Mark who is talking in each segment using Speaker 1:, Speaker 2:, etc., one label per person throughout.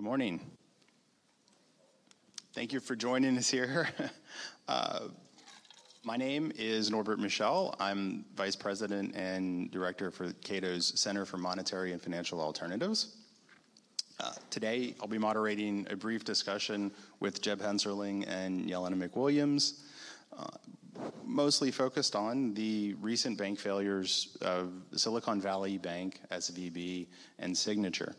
Speaker 1: Good morning. Thank you for joining us here. Uh, my name is Norbert Michel. I'm Vice President and Director for Cato's Center for Monetary and Financial Alternatives. Uh, today, I'll be moderating a brief discussion with Jeb Hensarling and Jelena McWilliams, uh, mostly focused on the recent bank failures of Silicon Valley Bank, SVB, and Signature.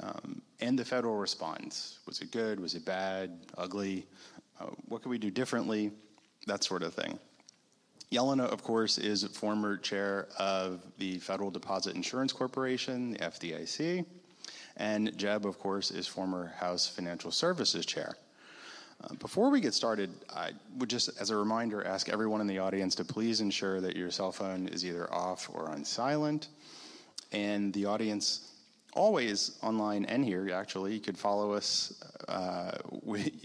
Speaker 1: Um, and the federal response. Was it good? Was it bad? Ugly? Uh, what could we do differently? That sort of thing. Jelena, of course, is former chair of the Federal Deposit Insurance Corporation, the FDIC. And Jeb, of course, is former House Financial Services chair. Uh, before we get started, I would just, as a reminder, ask everyone in the audience to please ensure that your cell phone is either off or on silent. And the audience always online and here actually. You could follow us uh,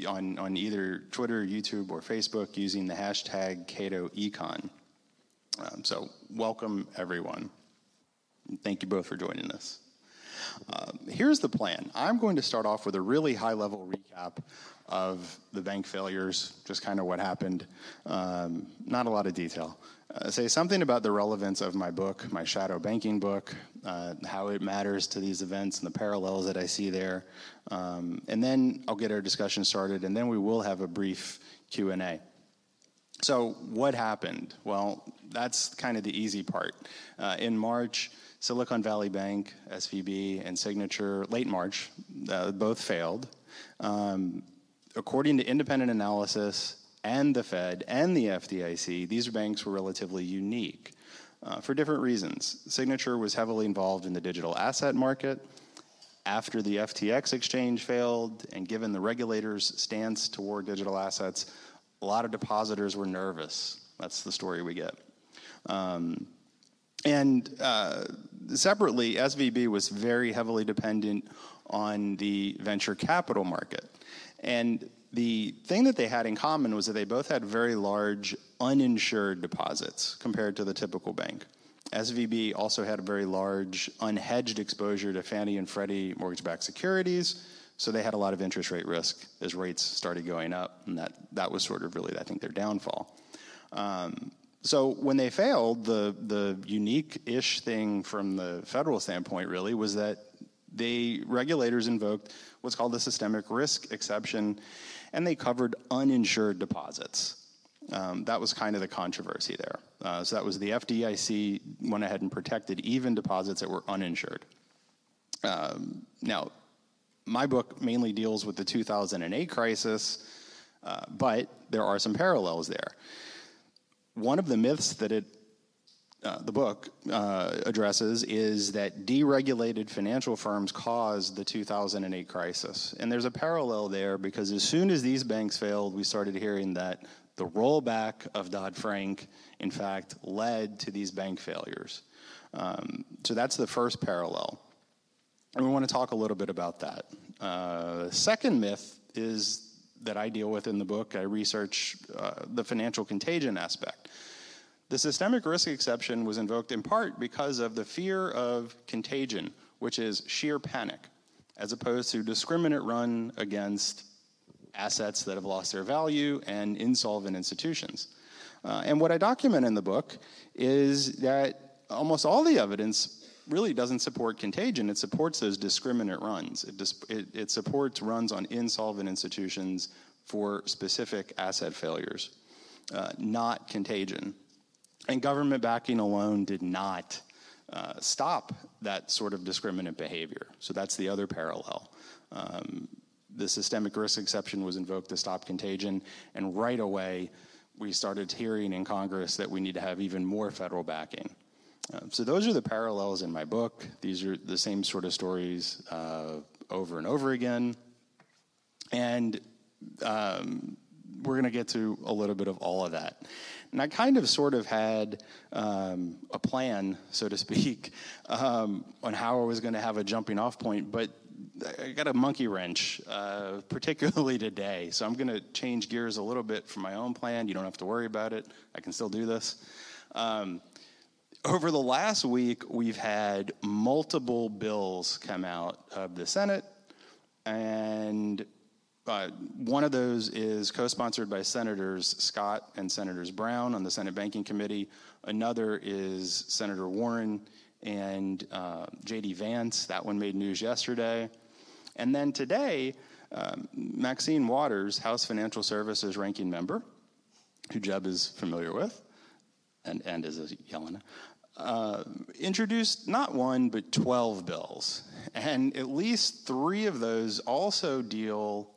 Speaker 1: on, on either twitter youtube or facebook using the hashtag catoecon um, so welcome everyone. Thank you both for joining us. Uh, here's the plan. I'm going to start off with a really high level recap of the bank failures just kind of what happened. Um, not a lot of detail uh, say something about the relevance of my book, my shadow banking book, uh, how it matters to these events and the parallels that I see there, um, and then I'll get our discussion started, and then we will have a brief Q and A. So, what happened? Well, that's kind of the easy part. Uh, in March, Silicon Valley Bank, SVB, and Signature, late March, uh, both failed. Um, according to independent analysis, and the Fed and the FDIC, these banks were relatively unique uh, for different reasons. Signature was heavily involved in the digital asset market. After the FTX exchange failed, and given the regulators' stance toward digital assets, a lot of depositors were nervous. That's the story we get. Um, and uh, separately, SVB was very heavily dependent on the venture capital market. And the thing that they had in common was that they both had very large uninsured deposits compared to the typical bank. SVB also had a very large unhedged exposure to Fannie and Freddie mortgage backed securities, so they had a lot of interest rate risk as rates started going up, and that, that was sort of really, I think, their downfall. Um, so when they failed, the, the unique ish thing from the federal standpoint really was that the regulators invoked what's called the systemic risk exception and they covered uninsured deposits. Um, that was kind of the controversy there. Uh, so that was the FDIC went ahead and protected even deposits that were uninsured. Um, now, my book mainly deals with the 2008 crisis, uh, but there are some parallels there. One of the myths that it uh, the book uh, addresses is that deregulated financial firms caused the 2008 crisis. And there's a parallel there because as soon as these banks failed, we started hearing that the rollback of Dodd Frank, in fact, led to these bank failures. Um, so that's the first parallel. And we want to talk a little bit about that. Uh, second myth is that I deal with in the book. I research uh, the financial contagion aspect. The systemic risk exception was invoked in part because of the fear of contagion, which is sheer panic, as opposed to discriminate run against assets that have lost their value and insolvent institutions. Uh, and what I document in the book is that almost all the evidence really doesn't support contagion. It supports those discriminate runs. It, dis- it, it supports runs on insolvent institutions for specific asset failures, uh, not contagion. And government backing alone did not uh, stop that sort of discriminant behavior. So that's the other parallel. Um, the systemic risk exception was invoked to stop contagion, and right away we started hearing in Congress that we need to have even more federal backing. Uh, so those are the parallels in my book. These are the same sort of stories uh, over and over again. And um, we're going to get to a little bit of all of that. And I kind of sort of had um, a plan, so to speak, um, on how I was going to have a jumping off point, but I got a monkey wrench, uh, particularly today. So I'm going to change gears a little bit from my own plan. You don't have to worry about it. I can still do this. Um, over the last week, we've had multiple bills come out of the Senate and uh, one of those is co-sponsored by Senators Scott and Senators Brown on the Senate Banking Committee. Another is Senator Warren and uh, J.D. Vance. That one made news yesterday. And then today, um, Maxine Waters, House Financial Services ranking member, who Jeb is familiar with, and, and is a Jelena, uh, introduced not one, but 12 bills. And at least three of those also deal,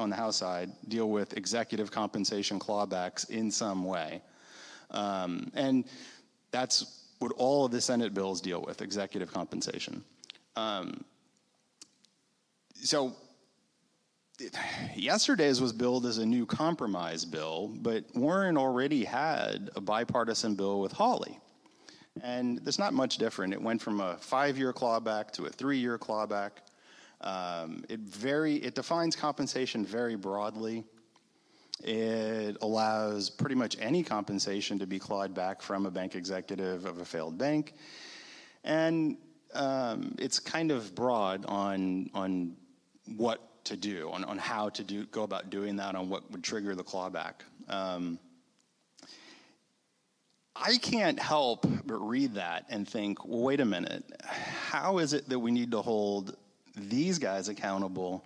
Speaker 1: on the House side, deal with executive compensation clawbacks in some way. Um, and that's what all of the Senate bills deal with executive compensation. Um, so yesterday's was billed as a new compromise bill, but Warren already had a bipartisan bill with Hawley. And there's not much different. It went from a five-year clawback to a three-year clawback. Um, it very it defines compensation very broadly. It allows pretty much any compensation to be clawed back from a bank executive of a failed bank, and um, it's kind of broad on on what to do, on, on how to do go about doing that, on what would trigger the clawback. Um, I can't help but read that and think, well, wait a minute, how is it that we need to hold these guys accountable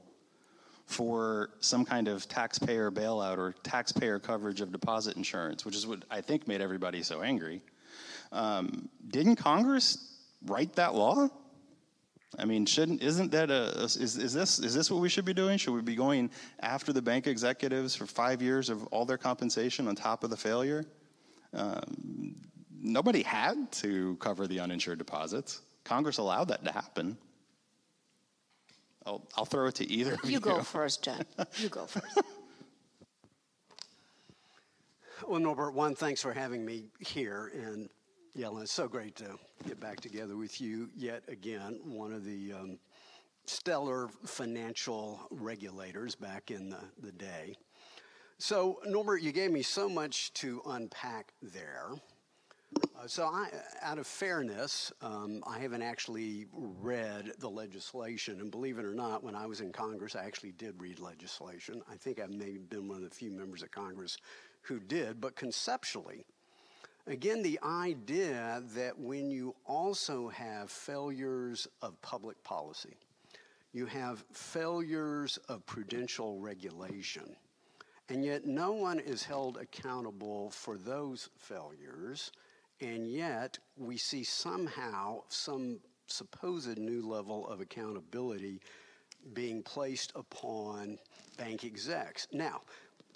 Speaker 1: for some kind of taxpayer bailout or taxpayer coverage of deposit insurance, which is what I think made everybody so angry? Um, didn't Congress write that law? I mean, shouldn't isn't that a is, is this is this what we should be doing? Should we be going after the bank executives for five years of all their compensation on top of the failure? Um, nobody had to cover the uninsured deposits. Congress allowed that to happen. I'll, I'll throw it to either of you.
Speaker 2: You go first, John. You go first.
Speaker 3: well, Norbert, one, thanks for having me here. And Jelena, it's so great to get back together with you yet again. One of the um, stellar financial regulators back in the, the day. So, Norbert, you gave me so much to unpack there. Uh, so, I, out of fairness, um, I haven't actually read the legislation. And believe it or not, when I was in Congress, I actually did read legislation. I think I may have been one of the few members of Congress who did. But conceptually, again, the idea that when you also have failures of public policy, you have failures of prudential regulation, and yet no one is held accountable for those failures. And yet we see somehow some supposed new level of accountability being placed upon bank execs. Now,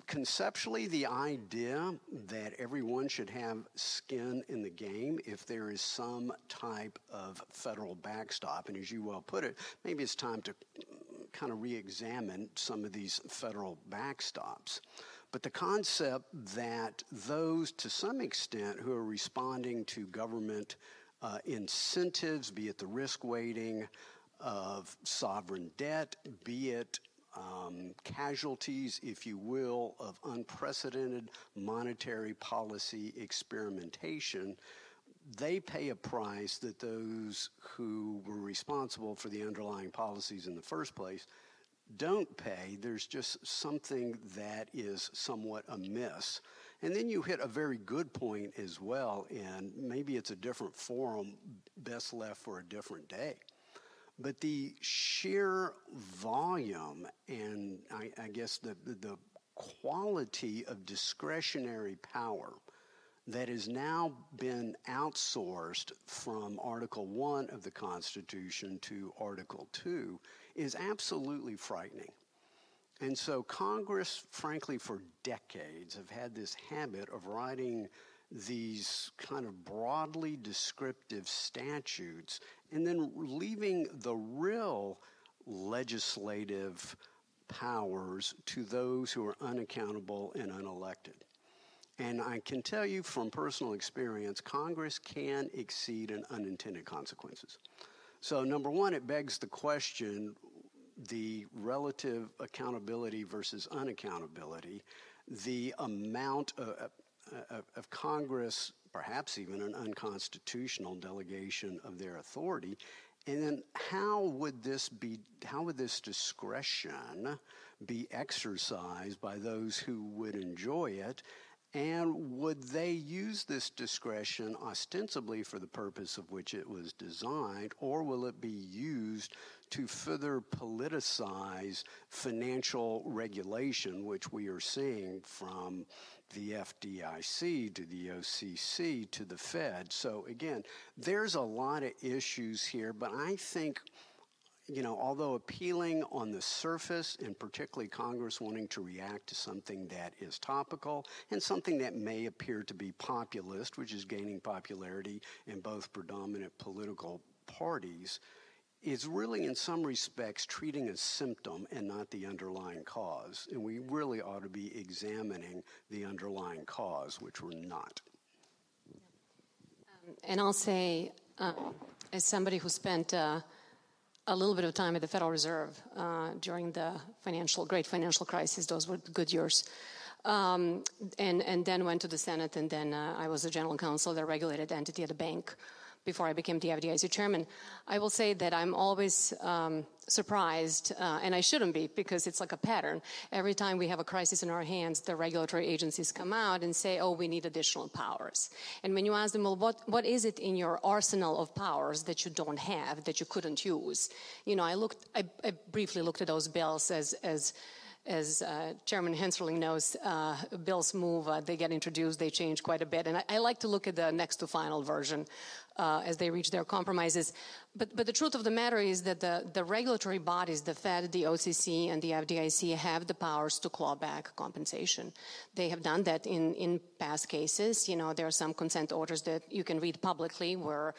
Speaker 3: conceptually, the idea that everyone should have skin in the game if there is some type of federal backstop, and as you well put it, maybe it's time to kind of re examine some of these federal backstops. But the concept that those, to some extent, who are responding to government uh, incentives, be it the risk weighting of sovereign debt, be it um, casualties, if you will, of unprecedented monetary policy experimentation, they pay a price that those who were responsible for the underlying policies in the first place don't pay. There's just something that is somewhat amiss. And then you hit a very good point as well, and maybe it's a different forum, best left for a different day. But the sheer volume and I, I guess the, the, quality of discretionary power that has now been outsourced from Article 1 of the Constitution to Article 2 is absolutely frightening. And so, Congress, frankly, for decades have had this habit of writing these kind of broadly descriptive statutes and then leaving the real legislative powers to those who are unaccountable and unelected. And I can tell you from personal experience, Congress can exceed in unintended consequences. So, number one, it begs the question the relative accountability versus unaccountability, the amount of, of, of Congress, perhaps even an unconstitutional delegation of their authority, And then how would this be, how would this discretion be exercised by those who would enjoy it? And would they use this discretion ostensibly for the purpose of which it was designed, or will it be used to further politicize financial regulation, which we are seeing from the FDIC to the OCC to the Fed? So, again, there's a lot of issues here, but I think you know, although appealing on the surface, and particularly Congress wanting to react to something that is topical and something that may appear to be populist, which is gaining popularity in both predominant political parties, is really, in some respects, treating a symptom and not the underlying cause. And we really ought to be examining the underlying cause, which we're not.
Speaker 2: Um, and I'll say, uh, as somebody who spent uh, a little bit of time at the Federal Reserve uh, during the financial, great financial crisis. Those were good years. Um, and, and then went to the Senate, and then uh, I was the general counsel the regulated entity at the bank before I became the FDIC chairman. I will say that I'm always um, surprised, uh, and I shouldn't be because it's like a pattern. Every time we have a crisis in our hands, the regulatory agencies come out and say, oh, we need additional powers. And when you ask them, well, what, what is it in your arsenal of powers that you don't have, that you couldn't use? You know, I looked, I, I briefly looked at those bills as, as as uh, Chairman Hensarling knows, uh, bills move, uh, they get introduced, they change quite a bit. And I, I like to look at the next to final version uh, as they reach their compromises. But, but the truth of the matter is that the, the regulatory bodies, the Fed, the OCC, and the FDIC, have the powers to claw back compensation. They have done that in, in past cases. You know, there are some consent orders that you can read publicly where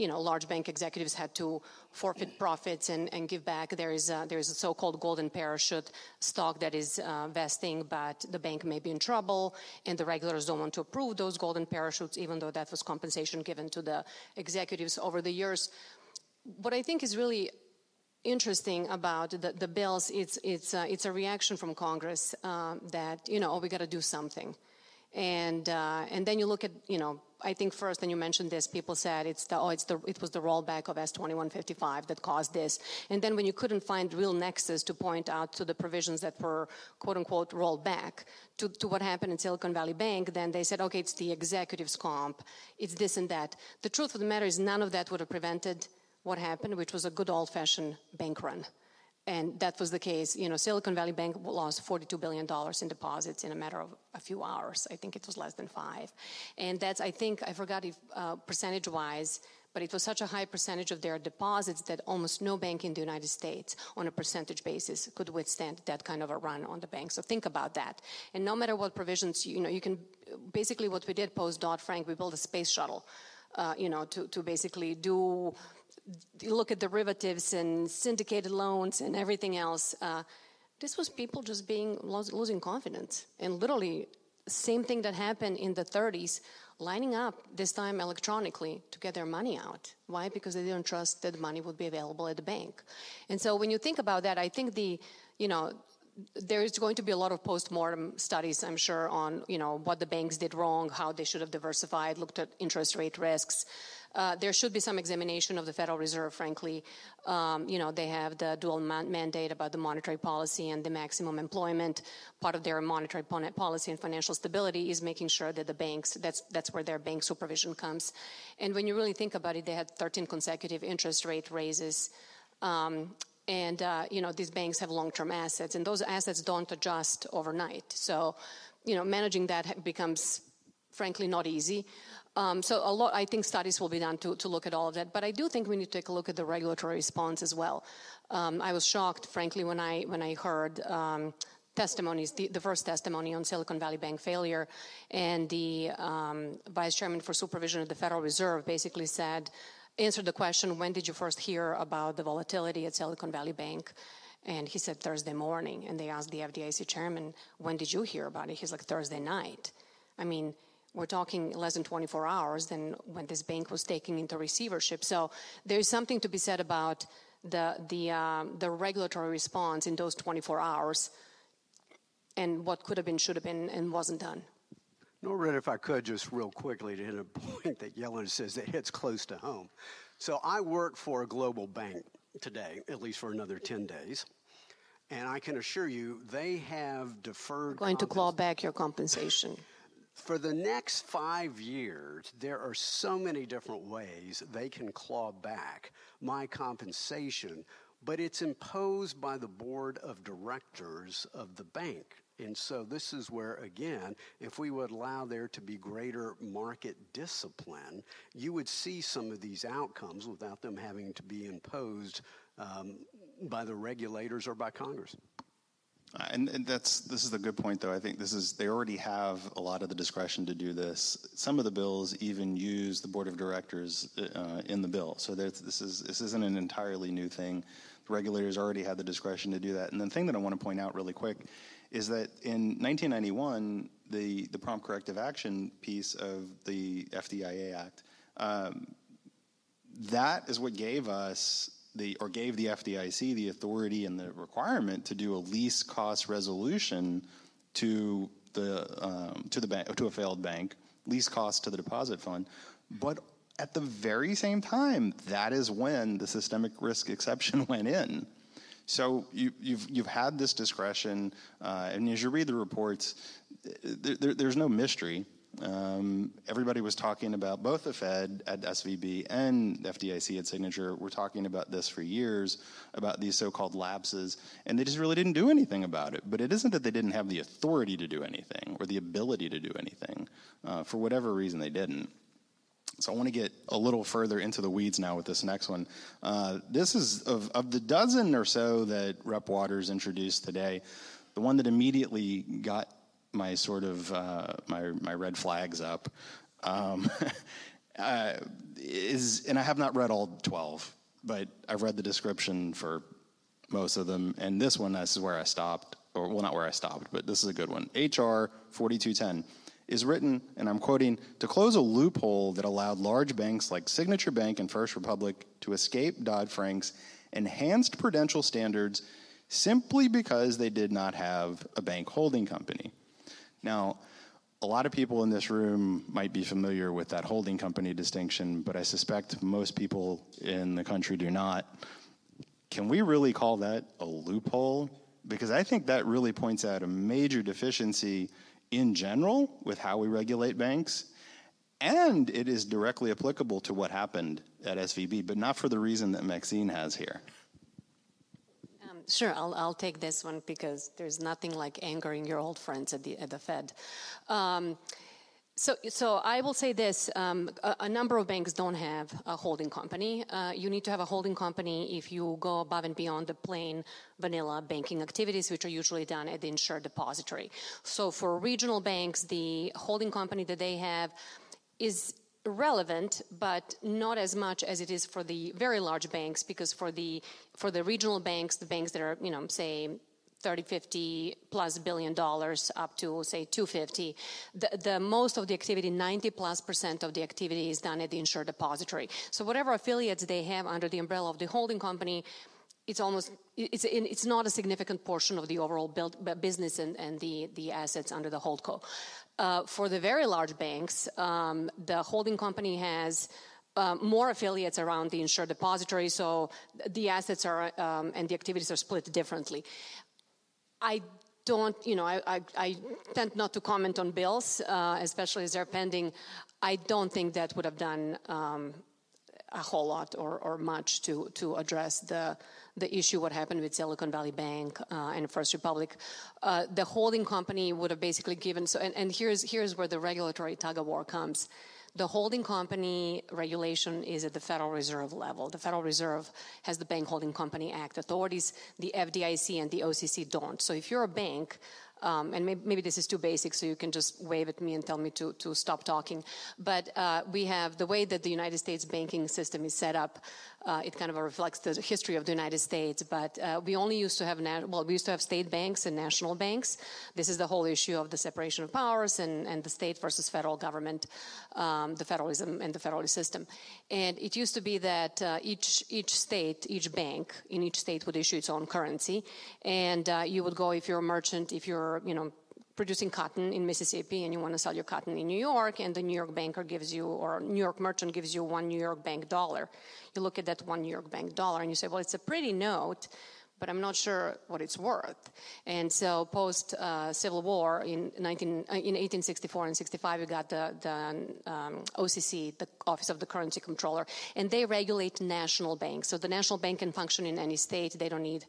Speaker 2: you know, large bank executives had to forfeit profits and, and give back. There is a, there is a so-called golden parachute stock that is uh, vesting, but the bank may be in trouble, and the regulators don't want to approve those golden parachutes, even though that was compensation given to the executives over the years. What I think is really interesting about the, the bills, it's, it's, uh, it's a reaction from Congress uh, that, you know, oh, we got to do something. And, uh, and then you look at, you know, I think first, and you mentioned this, people said it's the, oh, it's the, it was the rollback of S2155 that caused this. And then when you couldn't find real nexus to point out to the provisions that were quote unquote rolled back to, to what happened in Silicon Valley Bank, then they said, okay, it's the executives comp, it's this and that. The truth of the matter is none of that would have prevented what happened, which was a good old fashioned bank run. And that was the case. You know, Silicon Valley Bank lost $42 billion in deposits in a matter of a few hours. I think it was less than five. And that's, I think, I forgot if uh, percentage wise, but it was such a high percentage of their deposits that almost no bank in the United States on a percentage basis could withstand that kind of a run on the bank. So think about that. And no matter what provisions, you know, you can, basically what we did post Dodd-Frank, we built a space shuttle, uh, you know, to, to basically do look at derivatives and syndicated loans and everything else. Uh, this was people just being losing confidence, and literally, same thing that happened in the 30s, lining up this time electronically to get their money out. Why? Because they didn't trust that money would be available at the bank. And so, when you think about that, I think the you know there is going to be a lot of post-mortem studies, I'm sure, on you know what the banks did wrong, how they should have diversified, looked at interest rate risks. Uh, there should be some examination of the Federal Reserve, frankly. Um, you know, they have the dual man- mandate about the monetary policy and the maximum employment. Part of their monetary policy and financial stability is making sure that the banks, that's, that's where their bank supervision comes. And when you really think about it, they had 13 consecutive interest rate raises. Um, and, uh, you know, these banks have long-term assets, and those assets don't adjust overnight. So, you know, managing that becomes, frankly, not easy. Um, so a lot, I think studies will be done to, to look at all of that. But I do think we need to take a look at the regulatory response as well. Um, I was shocked, frankly, when I when I heard um, testimonies, the, the, first testimony on Silicon Valley Bank failure, and the um, vice chairman for supervision of the Federal Reserve basically said, answered the question, when did you first hear about the volatility at Silicon Valley Bank? And he said Thursday morning. And they asked the FDIC chairman, when did you hear about it? He's like Thursday night. I mean, we're talking less than 24 hours than when this bank was taken into receivership. So there's something to be said about the the um, the regulatory response in those 24 hours and what could have been, should have been, and wasn't done.
Speaker 3: Norbert, if I could just real quickly to hit a point that Jelena says that hits close to home. So I work for a global bank today, at least for another 10 days. And I can assure you, they have deferred.
Speaker 2: Going to claw back your compensation.
Speaker 3: For the next five years, there are so many different ways they can claw back my compensation, but it's imposed by the board of directors of the bank. And so this is where, again, if we would allow there to be greater market discipline, you would see some of these outcomes without them having to be imposed um, by the regulators or by Congress.
Speaker 1: Uh, and, and, that's this is a good point, though. I think this is they already have a lot of the discretion to do this. Some of the bills even use the board of directors uh, in the bill, so this is this isn't an entirely new thing. The regulators already had the discretion to do that. And the thing that I want to point out really quick is that in 1991, the the prompt corrective action piece of the FDIA Act, um, that is what gave us the or gave the FDIC the authority and the requirement to do a least cost resolution to the um, to the bank to a failed bank, least cost to the deposit fund, but at the very same time, that is when the systemic risk exception went in. So you, have you've, you've had this discretion, uh, and as you read the reports, there, there, there's no mystery. Um, everybody was talking about both the Fed at SVB and FDIC at Signature were talking about this for years about these so-called lapses, and they just really didn't do anything about it. But it isn't that they didn't have the authority to do anything or the ability to do anything. Uh, for whatever reason, they didn't. So I want to get a little further into the weeds now with this next one. Uh, this is of, of the dozen or so that Rep Waters introduced today. The one that immediately got my sort of uh, my my red flags up um, uh, is, and I have not read all twelve, but I've read the description for most of them, and this one this is where I stopped, or well, not where I stopped, but this is a good one. HR forty two ten is written, and I'm quoting, to close a loophole that allowed large banks like Signature Bank and First Republic to escape Dodd Frank's enhanced prudential standards simply because they did not have a bank holding company. Now, a lot of people in this room might be familiar with that holding company distinction, but I suspect most people in the country do not. Can we really call that a loophole? Because I think that really points out a major deficiency in general with how we regulate banks, and it is directly applicable to what happened at SVB, but not for the reason that Maxine has here.
Speaker 2: Sure, I'll, I'll take this one because there's nothing like angering your old friends at the, at the Fed. Um, so, so I will say this: um, a, a, number of banks don't have a holding company. Uh, you need to have a holding company if you go above and beyond the plain vanilla banking activities, which are usually done at the insured depository. So, for regional banks, the holding company that they have is relevant, but not as much as it is for the very large banks, because for the for the regional banks, the banks that are, you know, say 30, 50 plus billion dollars up to say 250. The, the, most of the activity, 90 plus percent of the activity is done at the insured depository. So whatever affiliates they have under the umbrella of the holding company, it's almost it's it's not a significant portion of the overall build, business and, and the the assets under the holdco. Uh, for the very large banks, um, the holding company has um, more affiliates around the insured depository, so the assets are um, and the activities are split differently. I don't, you know, I, I, I tend not to comment on bills, uh, especially as they're pending. I don't think that would have done um, a whole lot or, or much to, to address the the issue what happened with Silicon Valley Bank uh, and First Republic. Uh, the holding company would have basically given so and, and here's here's where the regulatory tug of war comes. The holding company regulation is at the Federal Reserve level. The Federal Reserve has the Bank Holding Company Act authorities. The FDIC and the OCC don't. So if you're a bank, um, and maybe, maybe, this is too basic, so you can just wave at me and tell me to, to stop talking. But uh, we have the way that the United States banking system is set up. Uh, it kind of reflects the history of the United States. But uh, we only used to have well, we used to have state banks and national banks. This is the whole issue of the separation of powers and, and the state versus federal government, um, the federalism and the federalist system. And it used to be that uh, each each state, each bank in each state would issue its own currency, and uh, you would go if you're a merchant, if you're you know producing cotton in Mississippi and you want to sell your cotton in New York, and the New York banker gives you, or New York merchant gives you one New York bank dollar. You look at that one New York bank dollar and you say, well, it's a pretty note, but I'm not sure what it's worth. And so, post uh, Civil War in, 19, uh, in 1864 and 65, we got the, the um, OCC, the Office of the Currency Controller, and they regulate national banks. So the national bank can function in any state. They don't need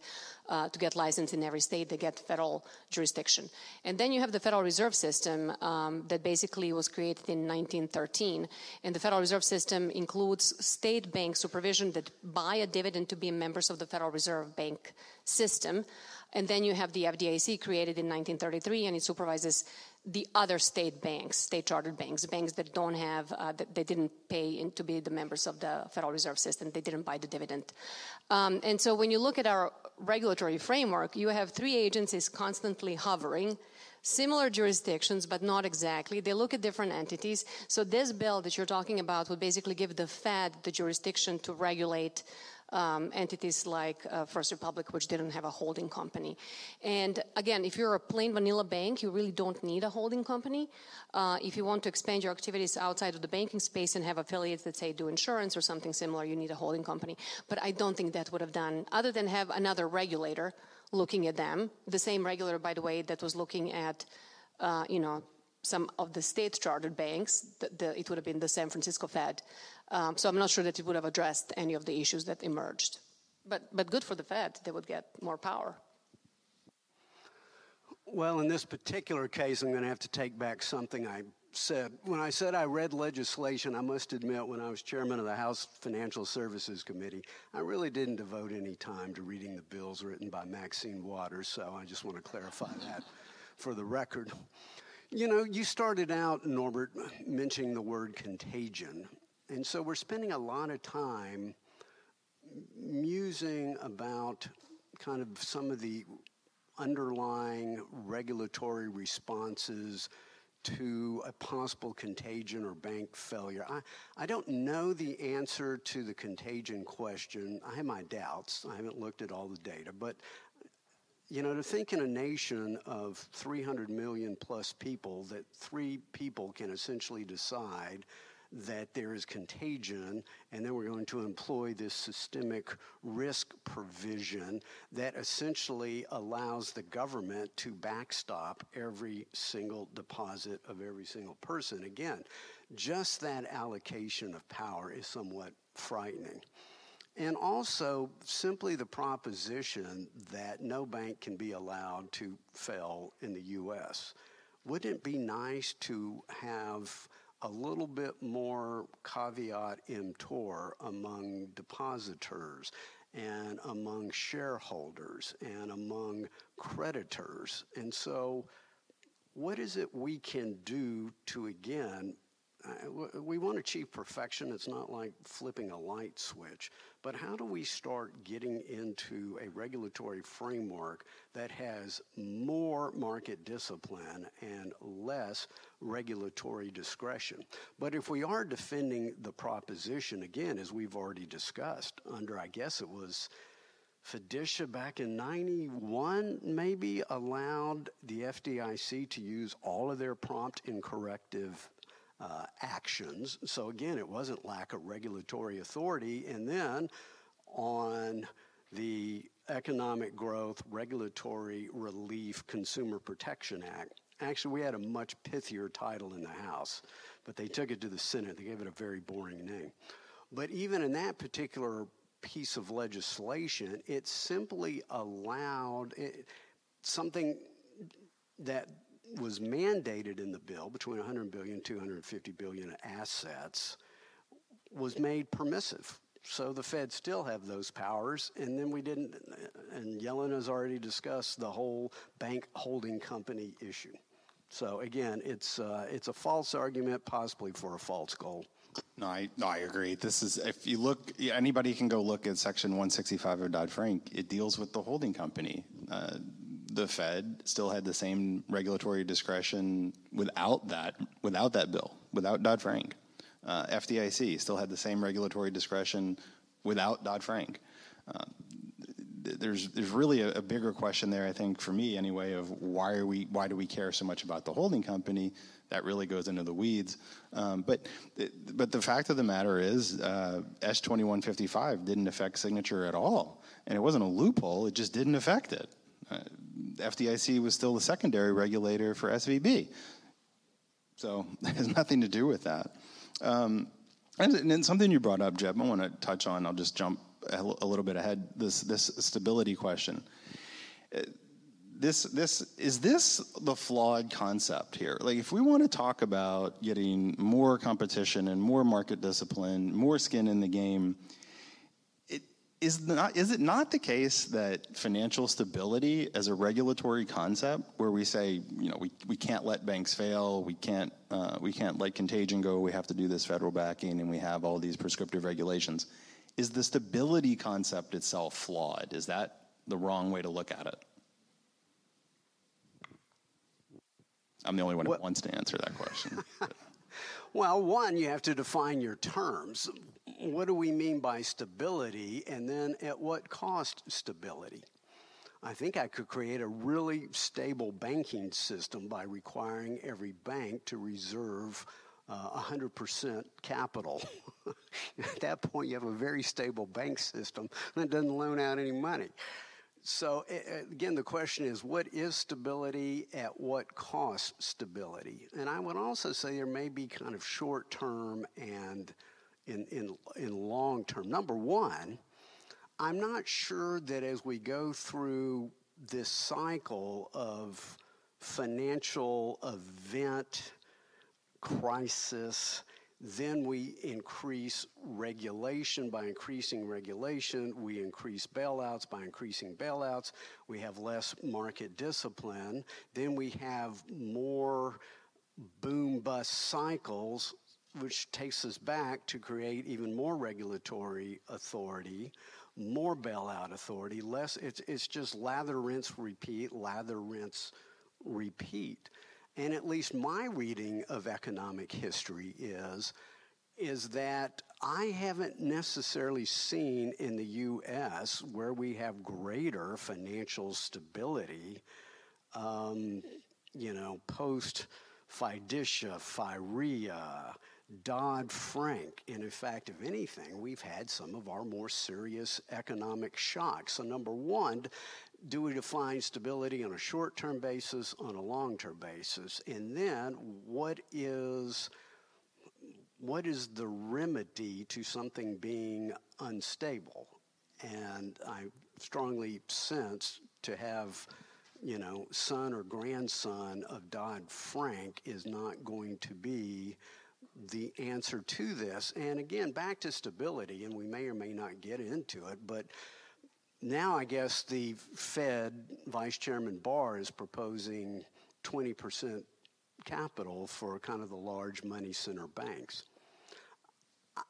Speaker 2: uh, to get licensed in every state. They get federal jurisdiction. And then you have the Federal Reserve System um, that basically was created in 1913. And the Federal Reserve System includes state bank supervision that buy a dividend to be members of the Federal Reserve Bank system. And then you have the FDIC created in 1933, and it supervises the other state banks, state chartered banks, banks that don't have, uh, that they didn't pay in to be the members of the Federal Reserve System, they didn't buy the dividend. Um, and so when you look at our regulatory framework, you have three agencies constantly hovering similar jurisdictions, but not exactly. They look at different entities. So this bill that you're talking about would basically give the Fed the jurisdiction to regulate um, entities like uh, First Republic, which didn't have a holding company. And again, if you're a plain vanilla bank, you really don't need a holding company. Uh, if you want to expand your activities outside of the banking space and have affiliates that say do insurance or something similar, you need a holding company. But I don't think that would have done, other than have another regulator looking at them. The same regulator, by the way, that was looking at, uh, you know, some of the state chartered banks. The, the, it would have been the San Francisco Fed. Um, so I'm not sure that it would have addressed any of the issues that emerged. But, but good for the Fed, they would get more power.
Speaker 3: Well, in this particular case, I'm going to have to take back something I said. When I said I read legislation, I must admit, when I was chairman of the House Financial Services Committee, I really didn't devote any time to reading the bills written by Maxine Waters, so I just want to clarify that for the record. You know, you started out, Norbert, mentioning the word contagion. And so we're spending a lot of time musing about kind of some of the underlying regulatory responses to a possible contagion or bank failure. I, I don't know the answer to the contagion question. I have my doubts. I haven't looked at all the data, but you know, to think in a nation of 300 million plus people that three people can essentially decide that there is contagion, and then we're going to employ this systemic risk provision that essentially allows the government to backstop every single deposit of every single person. Again, just that allocation of power is somewhat frightening. And also, simply the proposition that no bank can be allowed to fail in the U.S. Wouldn't it be nice to have a little bit more caveat emptor among depositors and among shareholders and among creditors. And so, what is it we can do to again Uh, we want to achieve perfection. It's not like flipping a light switch. But how do we start getting into a regulatory framework that has more market discipline and less regulatory discretion? But if we are defending the proposition, again, as we've already discussed, under, I guess it was FDICIA back in 91 maybe allowed the FDIC to use all of their prompt and corrective uh, actions. So again, it wasn't lack of regulatory authority. And then on the Economic Growth Regulatory Relief Consumer Protection Act, actually, we had a much pithier title in the House, but they took it to the Senate. They gave it a very boring name. But even in that particular piece of legislation, it simply allowed it, something that was mandated in the bill between 100 billion 250 billion assets was made permissive so the fed still have those powers and then we didn't and Jelena has already discussed the whole bank holding company issue so again it's uh, it's a false argument possibly for a false goal
Speaker 1: no, I no, I agree. This is if you look, anybody can go look at Section 165 of Dodd Frank. It deals with the holding company. Uh, the Fed still had the same regulatory discretion without that without that bill, without Dodd Frank. Uh, FDIC still had the same regulatory discretion without Dodd Frank. Uh, there's there's really a, a, bigger question there. I think for me anyway of why are we why do we care so much about the holding company? That really goes into the weeds. Um, but but the fact of the matter is, uh, S twenty one fifty five didn't affect signature at all, and it wasn't a loophole. It just didn't affect it. Uh, FDIC was still the secondary regulator for SVB, so it has nothing to do with that. Um, and, and something you brought up, Jeb, I want to touch on. I'll just jump a little bit ahead. This this stability question. Uh, this this is this the flawed concept here? Like, if we want to talk about getting more competition and more market discipline, more skin in the game, is not is it not the case that financial stability as a regulatory concept, where we say, you know, we, we can't let banks fail, we can't uh, we can't let contagion go, we have to do this federal backing, and we have all these prescriptive regulations is the stability concept itself flawed? Is that the wrong way to look at it? I'm the only one who wants to answer that question.
Speaker 3: well, one, you have to define your terms. What do we mean by stability? And then at what cost stability? I think I could create a really stable banking system by requiring every bank to reserve uh, 100% capital. At that point, you have a very stable bank system that doesn't loan out any money. So, again, the question is what is stability at what cost stability? And I would also say there may be kind of short term and in, in, in long term. Number one, I'm not sure that as we go through this cycle of financial event crisis. Then we increase regulation. By increasing regulation, we increase bailouts. By increasing bailouts, we have less market discipline. Then we have more boom bust cycles, which takes us back to create even more regulatory authority, more bailout authority, less. It's, it's just lather, rinse, repeat, lather, rinse, repeat and at least my reading of economic history is is that I haven't necessarily seen in the U.S. where we have greater financial stability, um, you know, post FDICIA, FIRREA, Dodd Frank. And in fact, if anything, we've had some of our more serious economic shocks. So, number one, do we define stability on a short term basis, on a long term basis? And then what is what is the remedy to something being unstable? And I strongly sense to have, you know, son or grandson of Dodd Frank is not going to be the answer to this. And again, back to stability, and we may or may not get into it, but now I guess the Fed Vice Chairman Barr is proposing 20% capital for kind of the large money center banks.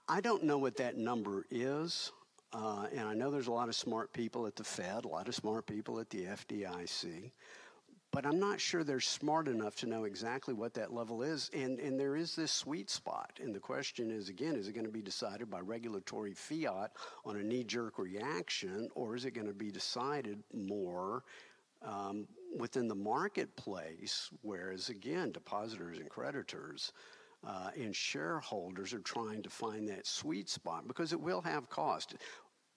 Speaker 3: I don't know what that number is, uh, and I know there's a lot of smart people at the Fed, a lot of smart people at the FDIC but I'm not sure they're smart enough to know exactly what that level is. And, and there is this sweet spot. And the question is again, is it going to be decided by regulatory fiat on a knee jerk reaction, or is it going to be decided more um, within the marketplace? Whereas, again, depositors and creditors. Uh, and shareholders are trying to find that sweet spot because it will have cost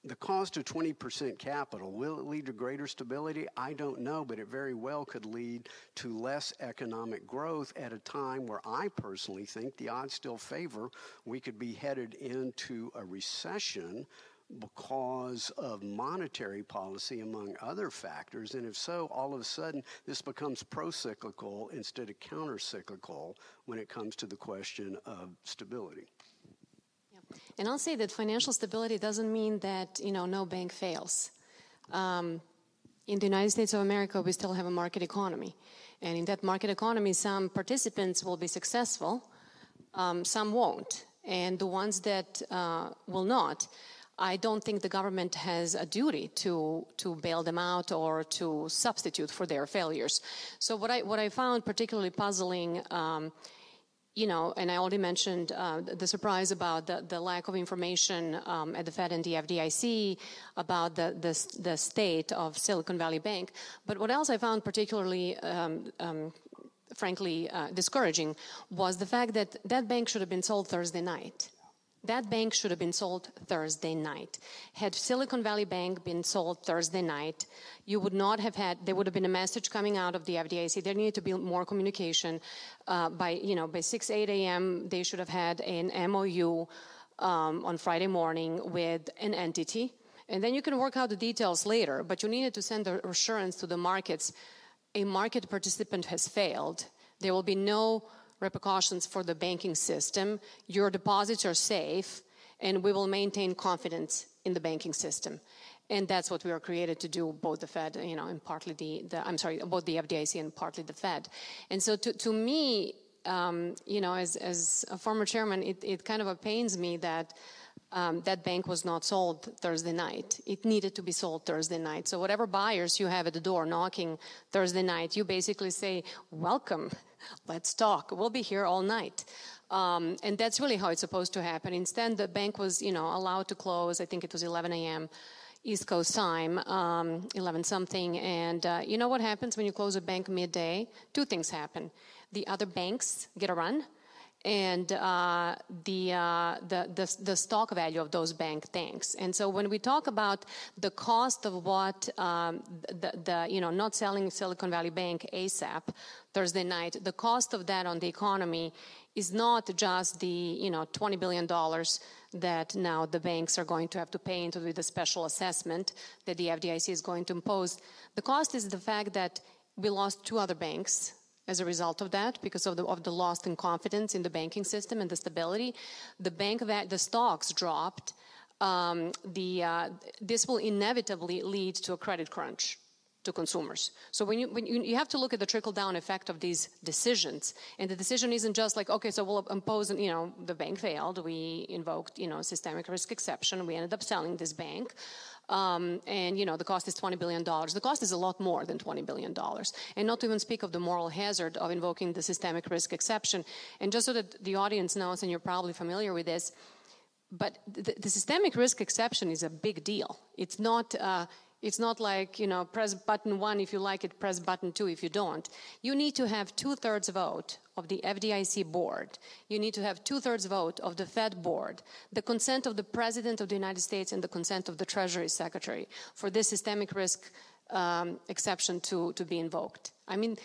Speaker 3: the cost of 20% capital, will it lead to greater stability? I don't know, but it very well could lead to less economic growth at a time where I personally think the odds still favor we could be headed into a recession because of monetary policy, among other factors. And if so, all of a sudden, this becomes pro cyclical instead of counter cyclical when it comes to the question of stability.
Speaker 2: And I'll say that financial stability doesn't mean that you know no bank fails. Um, in the United States of America, we still have a market economy, and in that market economy, some participants will be successful, um, some won't, and the ones that uh, will not. I don't think the government has a duty to to bail them out or to substitute for their failures. So what I what I found particularly puzzling um, you know, and I already mentioned uh, the surprise about the, the lack of information um, at the Fed and the FDIC about the, the, the, state of Silicon Valley Bank. But what else I found particularly, um, um, frankly, uh, discouraging was the fact that that bank should have been sold Thursday night. That bank should have been sold Thursday night. Had Silicon Valley Bank been sold Thursday night, you would not have had, there would have been a message coming out of the FDIC. There needed to be more communication. Uh, by, you know, by 6, 8 a.m., they should have had an MOU um, on Friday morning with an entity. And then you can work out the details later, but you needed to send the assurance to the markets a market participant has failed. There will be no repercussions for the banking system. Your deposits are safe, and we will maintain confidence in the banking system. And that's what we are created to do, both the Fed, you know, and partly the, the I'm sorry, both the FDIC and partly the Fed. And so to, to me, um, you know, as, as a former chairman, it, it kind of pains me that um, that bank was not sold Thursday night. It needed to be sold Thursday night. So whatever buyers you have at the door knocking Thursday night, you basically say, welcome, let's talk. We'll be here all night. Um, and that's really how it's supposed to happen. Instead, the bank was, you know, allowed to close. I think it was 11 a.m. East Coast time, um, 11 something. And uh, you know what happens when you close a bank midday? Two things happen. The other banks get a run and uh, the, uh, the, the, the, stock value of those bank tanks. And so when we talk about the cost of what um, the, the, you know, not selling Silicon Valley Bank ASAP Thursday night, the cost of that on the economy is not just the, you know, $20 billion that now the banks are going to have to pay into the special assessment that the FDIC is going to impose. The cost is the fact that we lost two other banks as a result of that, because of the, of the loss in confidence in the banking system and the stability, the bank the stocks dropped. Um, the, uh, this will inevitably lead to a credit crunch to consumers. So when you, when you, you have to look at the trickle down effect of these decisions, and the decision isn't just like okay, so we'll impose, you know, the bank failed, we invoked, you know, systemic risk exception, we ended up selling this bank. Um, and you know the cost is $20 billion. The cost is a lot more than $20 billion. And not to even speak of the moral hazard of invoking the systemic risk exception. And just so that the audience knows, and you're probably familiar with this, but the, the systemic risk exception is a big deal. It's not, uh, it's not like, you know, press button one if you like it, press button two if you don't. You need to have two thirds vote of the FDIC board. You need to have two thirds vote of the Fed board, the consent of the President of the United States, and the consent of the Treasury Secretary for this systemic risk um, exception to, to be invoked. I mean,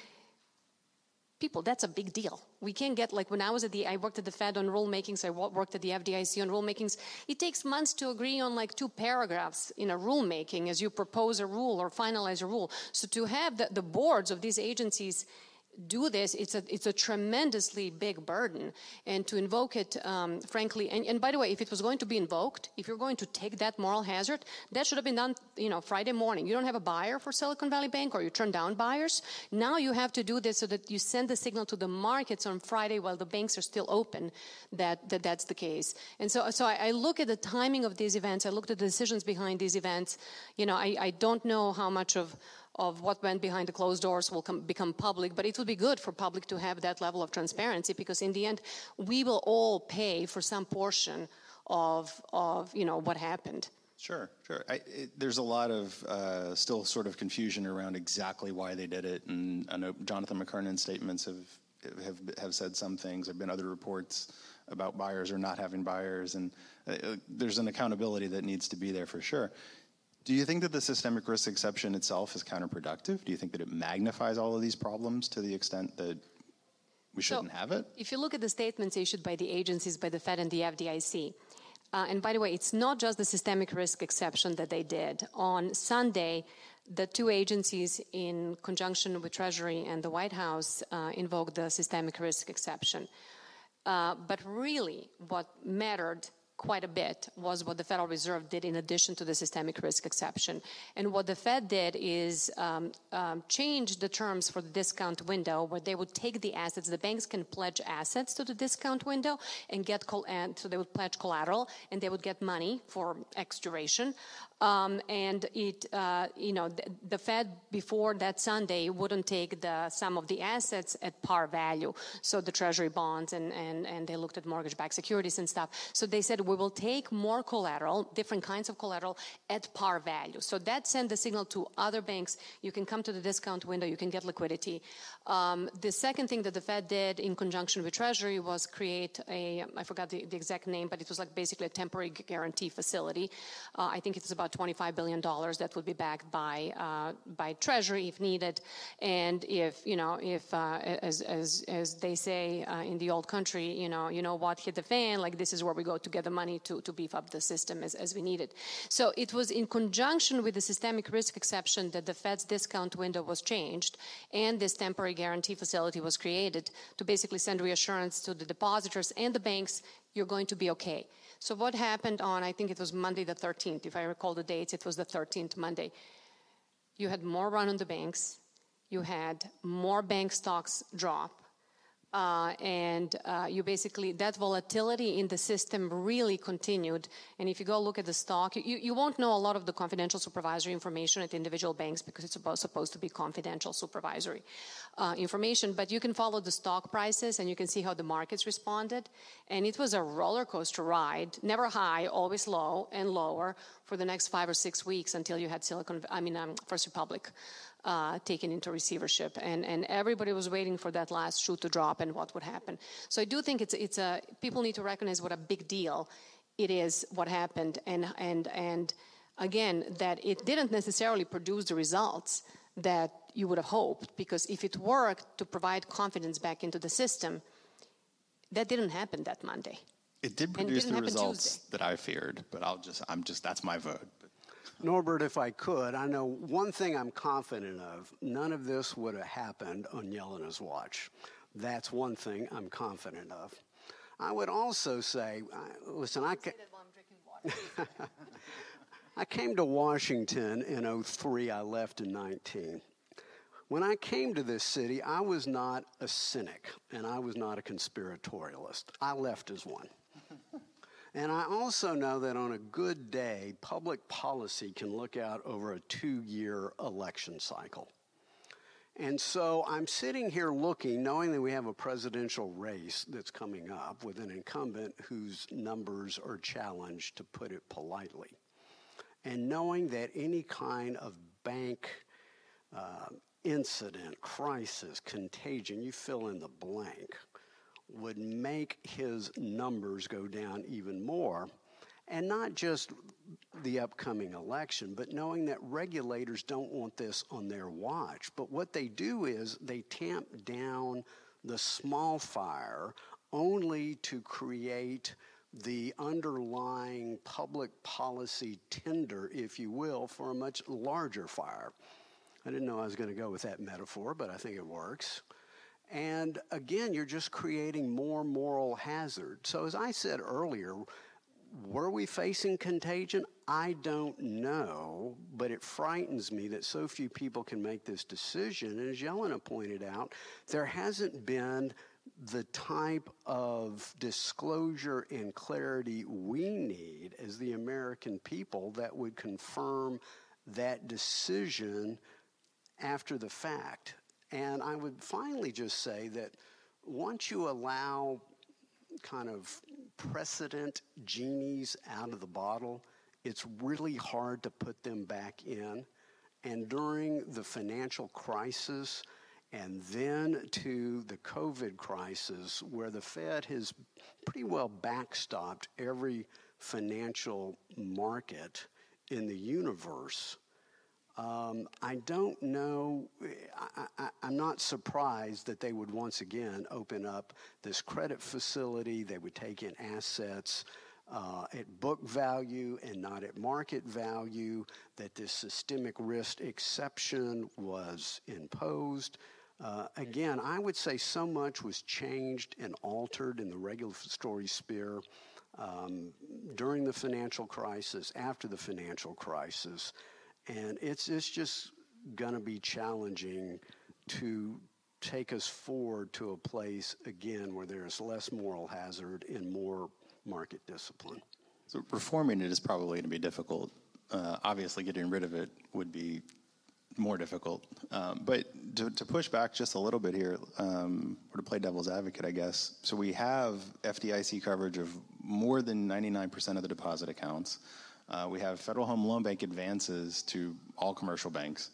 Speaker 2: people, that's a big deal. We can't get like when I was at the, I worked at the Fed on rulemakings, I worked at the FDIC on rulemakings. It takes months to agree on like two paragraphs in a rulemaking as you propose a rule or finalize a rule. So to have the, the boards of these agencies do this, it's a, it's a tremendously big burden. And to invoke it, um, frankly, and, and, by the way, if it was going to be invoked, if you're going to take that moral hazard, that should have been done, you know, Friday morning. You don't have a buyer for Silicon Valley Bank or you turn down buyers. Now you have to do this so that you send the signal to the markets on Friday while the banks are still open that, that that's the case. And so, so I, I look at the timing of these events. I look at the decisions behind these events. You know, I, I don't know how much of of what went behind the closed doors will come, become public, but it would be good for public to have that level of transparency because in the end, we will all pay for some portion of, of you know, what happened.
Speaker 1: Sure, sure. I, it, there's a lot of uh, still sort of confusion around exactly why they did it, and I know Jonathan McKernan's statements have have have said some things. There've been other reports about buyers or not having buyers, and uh, there's an accountability that needs to be there for sure. Do you think that the systemic risk exception itself is counterproductive? Do you think that it magnifies all of these problems to the extent that we shouldn't
Speaker 2: so,
Speaker 1: have it?
Speaker 2: If you look at the statements issued by the agencies, by the Fed and the FDIC, uh, and by the way, it's not just the systemic risk exception that they did. On Sunday, the two agencies, in conjunction with Treasury and the White House, uh, invoked the systemic risk exception. Uh, but really, what mattered quite a bit was what the Federal Reserve did in addition to the systemic risk exception. And what the Fed did is um, um, change the terms for the discount window where they would take the assets, the banks can pledge assets to the discount window and get, and so they would pledge collateral and they would get money for X duration. Um, and it, uh, you know, the, the, Fed before that Sunday wouldn't take the some of the assets at par value, so the Treasury bonds and and and they looked at mortgage-backed securities and stuff. So they said we will take more collateral, different kinds of collateral at par value. So that sent the signal to other banks: you can come to the discount window, you can get liquidity. Um, the second thing that the Fed did in conjunction with Treasury was create a I forgot the, the exact name, but it was like basically a temporary guarantee facility. Uh, I think it's about about $25 billion that would be backed by, uh, by Treasury if needed. And if, you know, if, uh, as, as, as they say uh, in the old country, you know, you know what hit the fan, like this is where we go to get the money to, to beef up the system as, as we need it. So it was in conjunction with the systemic risk exception that the Fed's discount window was changed and this temporary guarantee facility was created to basically send reassurance to the depositors and the banks you're going to be okay. So what happened on, I think it was Monday the 13th, if I recall the dates, it was the 13th Monday. You had more run on the banks, you had more bank stocks drop, uh, and uh, you basically that volatility in the system really continued. And if you go look at the stock you, you won't know a lot of the confidential supervisory information at individual banks because it's supposed, supposed to be confidential supervisory uh, information. But you can follow the stock prices and you can see how the markets responded. And it was a roller coaster ride never high always low and lower for the next five or six weeks until you had silicon i mean um, first republic uh, taken into receivership, and, and everybody was waiting for that last shoe to drop and what would happen. So I do think it's it's a people need to recognize what a big deal it is what happened, and and and again that it didn't necessarily produce the results that you would have hoped because if it worked to provide confidence back into the system, that didn't happen that Monday.
Speaker 1: It did produce it the results Tuesday. that I feared, but I'll just I'm just that's my vote.
Speaker 3: Norbert, if I could, I know one thing I'm confident of none of this would have happened on Jelena's watch. That's one thing I'm confident of. I would also say, listen, I, ca- I came to Washington in 03, I left in 19. When I came to this city, I was not a cynic and I was not a conspiratorialist. I left as one. And I also know that on a good day, public policy can look out over a two year election cycle. And so I'm sitting here looking, knowing that we have a presidential race that's coming up with an incumbent whose numbers are challenged, to put it politely. And knowing that any kind of bank uh, incident, crisis, contagion, you fill in the blank, would make his numbers go down even more. And not just the upcoming election, but knowing that regulators don't want this on their watch. But what they do is they tamp down the small fire only to create the underlying public policy tinder, if you will, for a much larger fire. I didn't know I was going to go with that metaphor, but I think it works. And again, you're just creating more moral hazard. So, as I said earlier, were we facing contagion? I don't know, but it frightens me that so few people can make this decision. And as Jelena pointed out, there hasn't been the type of disclosure and clarity we need as the American people that would confirm that decision after the fact. And I would finally just say that once you allow kind of precedent genies out of the bottle, it's really hard to put them back in. And during the financial crisis, and then to the COVID crisis, where the Fed has pretty well backstopped every financial market in the universe, um, I don't know. I, am not surprised that they would once again open up this credit facility. They would take in assets uh, at book value and not at market value, that this systemic risk exception was imposed. Uh, again, I would say so much was changed and altered in the regulatory sphere um, during the financial crisis, after the financial crisis. And it's, it's just going to be challenging to take us forward to a place, again, where there is less moral hazard and more market discipline.
Speaker 1: So reforming it is probably going to be difficult Uh, obviously, getting rid of it would be more difficult. Um, but to, to, push back just a little bit here, um, or to play devil's advocate, I guess. So we have FDIC coverage of more than 99% of the deposit accounts. Uh, we have Federal Home Loan Bank advances to all commercial banks.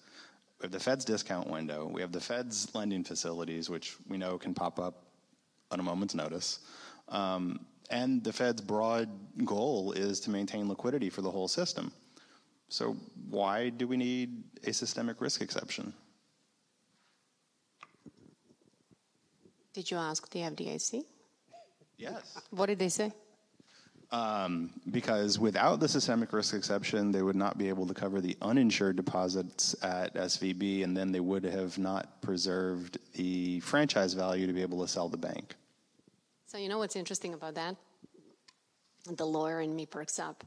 Speaker 1: We have the Fed's discount window. We have the Fed's lending facilities, which we know can pop up on a moment's notice. Um, and the Fed's broad goal is to maintain liquidity for the whole system. So, why do we need a systemic risk exception?
Speaker 2: Did you ask the FDIC?
Speaker 1: Yes.
Speaker 2: What did they say?
Speaker 1: Um, because without the systemic risk exception, they would not be able to cover the uninsured deposits at SVB, and then they would have not preserved the franchise value to be able to sell the bank.
Speaker 2: So, you know what's interesting about that? The lawyer in me perks up.